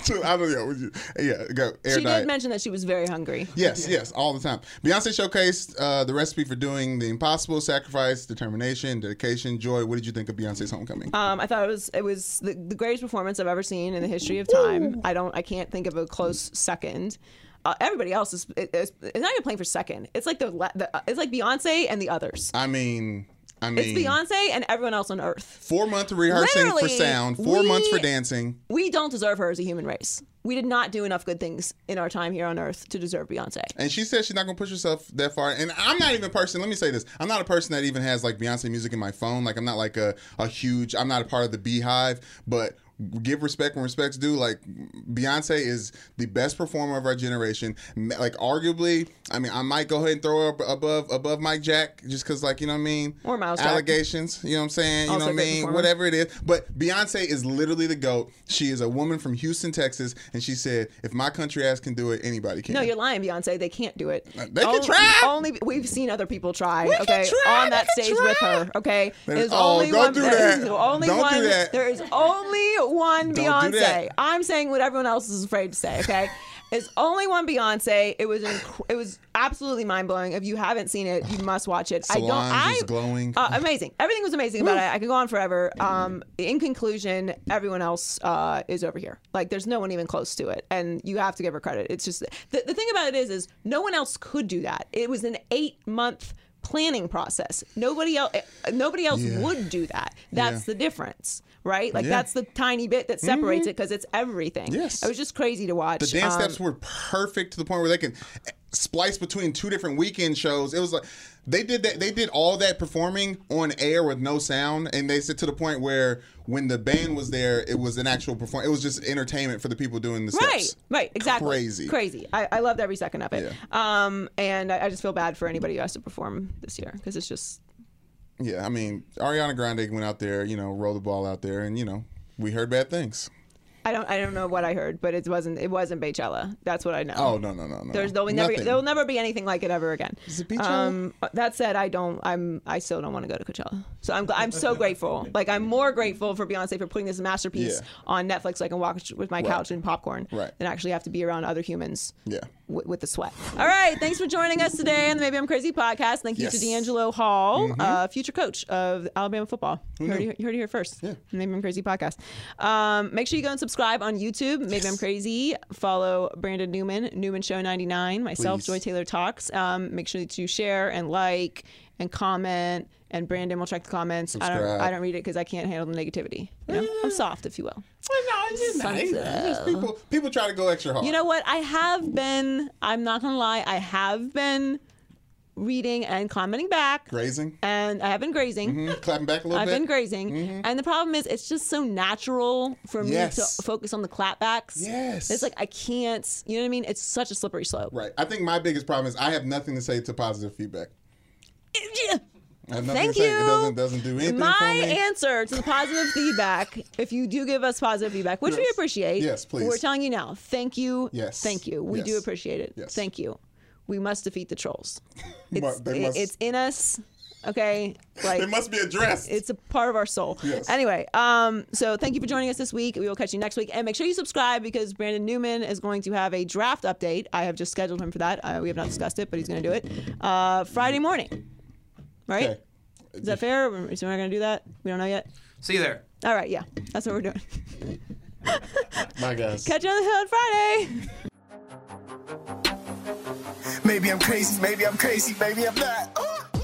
I don't know. Yeah, go air She diet. did mention that she was very hungry. Yes, yes, all the time. Beyonce showcased uh, the recipe for doing the impossible: sacrifice, determination, dedication, joy. What did you think of Beyonce's homecoming? Um, I thought it was it was the, the greatest performance I've ever seen in the history of time. I don't I can't think of a close second. Uh, everybody else is it's, it's not even playing for second. It's like the, the it's like Beyonce and the others. I mean, I It's Beyonce and everyone else on earth. four months rehearsing for sound, four we- months for dancing. We don't deserve her as a human race. We did not do enough good things in our time here on Earth to deserve Beyonce. And she says she's not gonna push herself that far. And I'm not even a person. Let me say this: I'm not a person that even has like Beyonce music in my phone. Like I'm not like a, a huge. I'm not a part of the BeyHive, but. Give respect when respect's due. Like Beyonce is the best performer of our generation. Like arguably, I mean, I might go ahead and throw her up above above Mike Jack just because, like you know what I mean, Or Myles Jack. allegations. You know what I'm saying? You Also know what I mean? performer. Whatever it is. But Beyonce is literally the goat. She is a woman from Houston, Texas, and she said, "If my country ass can do it, anybody can." No, you're lying, Beyonce. They can't do it. Uh, they can only, try. Only we've seen other people try. can okay, try, on that they can stage with her. Okay, There's- There's oh, only don't one. do that. Only Don't do that. There is only one Don't Beyonce. I'm saying what everyone else is afraid to say. Okay. It's only one Beyonce. It was inc- it was absolutely mind blowing. If you haven't seen it, you must watch it. I don't. I glowing. Uh, amazing. Everything was amazing about it. I could go on forever. Um, in conclusion, everyone else uh, is over here. Like, there's no one even close to it, and you have to give her credit. It's just the, the thing about it is, is no one else could do that. It was an eight month planning process. Nobody else, nobody else Yeah. would do that. That's Yeah. the difference, right? Like Yeah. Mm-hmm. that's the tiny bit that separates it because it's everything. Yes. it was just crazy to watch. The dance Um, steps were perfect to the point where they can splice between two different weekend shows. It was like they did that. They did all that performing on air with no sound, and they said to the point where when the band was there, it was an actual perform. It was just entertainment for the people doing the steps. Right, right, exactly. Crazy. crazy. I, I loved every second of it. Um, and I, I just feel bad for anybody who has to perform this year because it's just Yeah, I mean, Ariana Grande went out there, you know, rolled the ball out there, and you know, we heard bad things. I don't I don't know what I heard, but it wasn't it wasn't Beychella. That's what I know. Oh no, no, no, no. There's there'll never Nothing. there will never be anything like it ever again. Is it Beachella? Um, that said, I don't. I'm. I still don't want to go to Coachella. So I'm. I'm so grateful. Like I'm more grateful for Beyonce for putting this masterpiece Yeah. on Netflix. So I can watch with my couch and popcorn. Right. Than actually have to be around other humans. Yeah. W- with the sweat. All right. Thanks for joining us today on the Maybe I'm Crazy podcast. Thank you Yes. to DeAngelo Hall, uh, future coach of Alabama football. You heard, you heard it here first. Yeah. Maybe I'm Crazy podcast. Um, make sure you go and subscribe on YouTube. Maybe I'm Crazy. Follow Brandon Newman, Newman Show 99, myself, Please. Joy Taylor Talks. Um, make sure that you share and like and comment. And Brandon will check the comments. I don't. I don't read it because I can't handle the negativity. You know? I'm soft, if you will. Well, no, it's just nice. Just people, people try to go extra hard. You know what? I have been, I'm not going to lie, I have been reading and commenting back. grazing, And I have been grazing. Mhm, clapping back a little bit. I've been grazing. And the problem is, it's just so natural for me Yes. to focus on the clapbacks. Yes. It's like, I can't, you know what I mean? It's such a slippery slope. Right. I think my biggest problem is I have nothing to say to positive feedback. Yeah. I have nothing Thank say. you. It doesn't doesn't do anything My for me. answer to the positive feedback, if you do give us positive feedback, which we appreciate, Yes, please. We're telling you now. Thank you. Yes. Thank you. We do appreciate it. Yes. Thank you. We must defeat the trolls. It's, it- must- it's in us. Okay. Like It must be addressed. it's a part of our soul. Yes. Anyway, um, so thank you for joining us this week. We will catch you next week, and make sure you subscribe because Brandon Newman is going to have a draft update. I have just scheduled him for that. Uh, we have not discussed it, but he's going to do it uh, Friday morning. Right? Okay. Is that fair? Is we not going to do that? We don't know yet. See you there. All right, yeah, that's what we're doing. My guys. Catch you on the hill on Friday. Maybe I'm crazy, maybe I'm crazy, maybe I'm not. Ooh.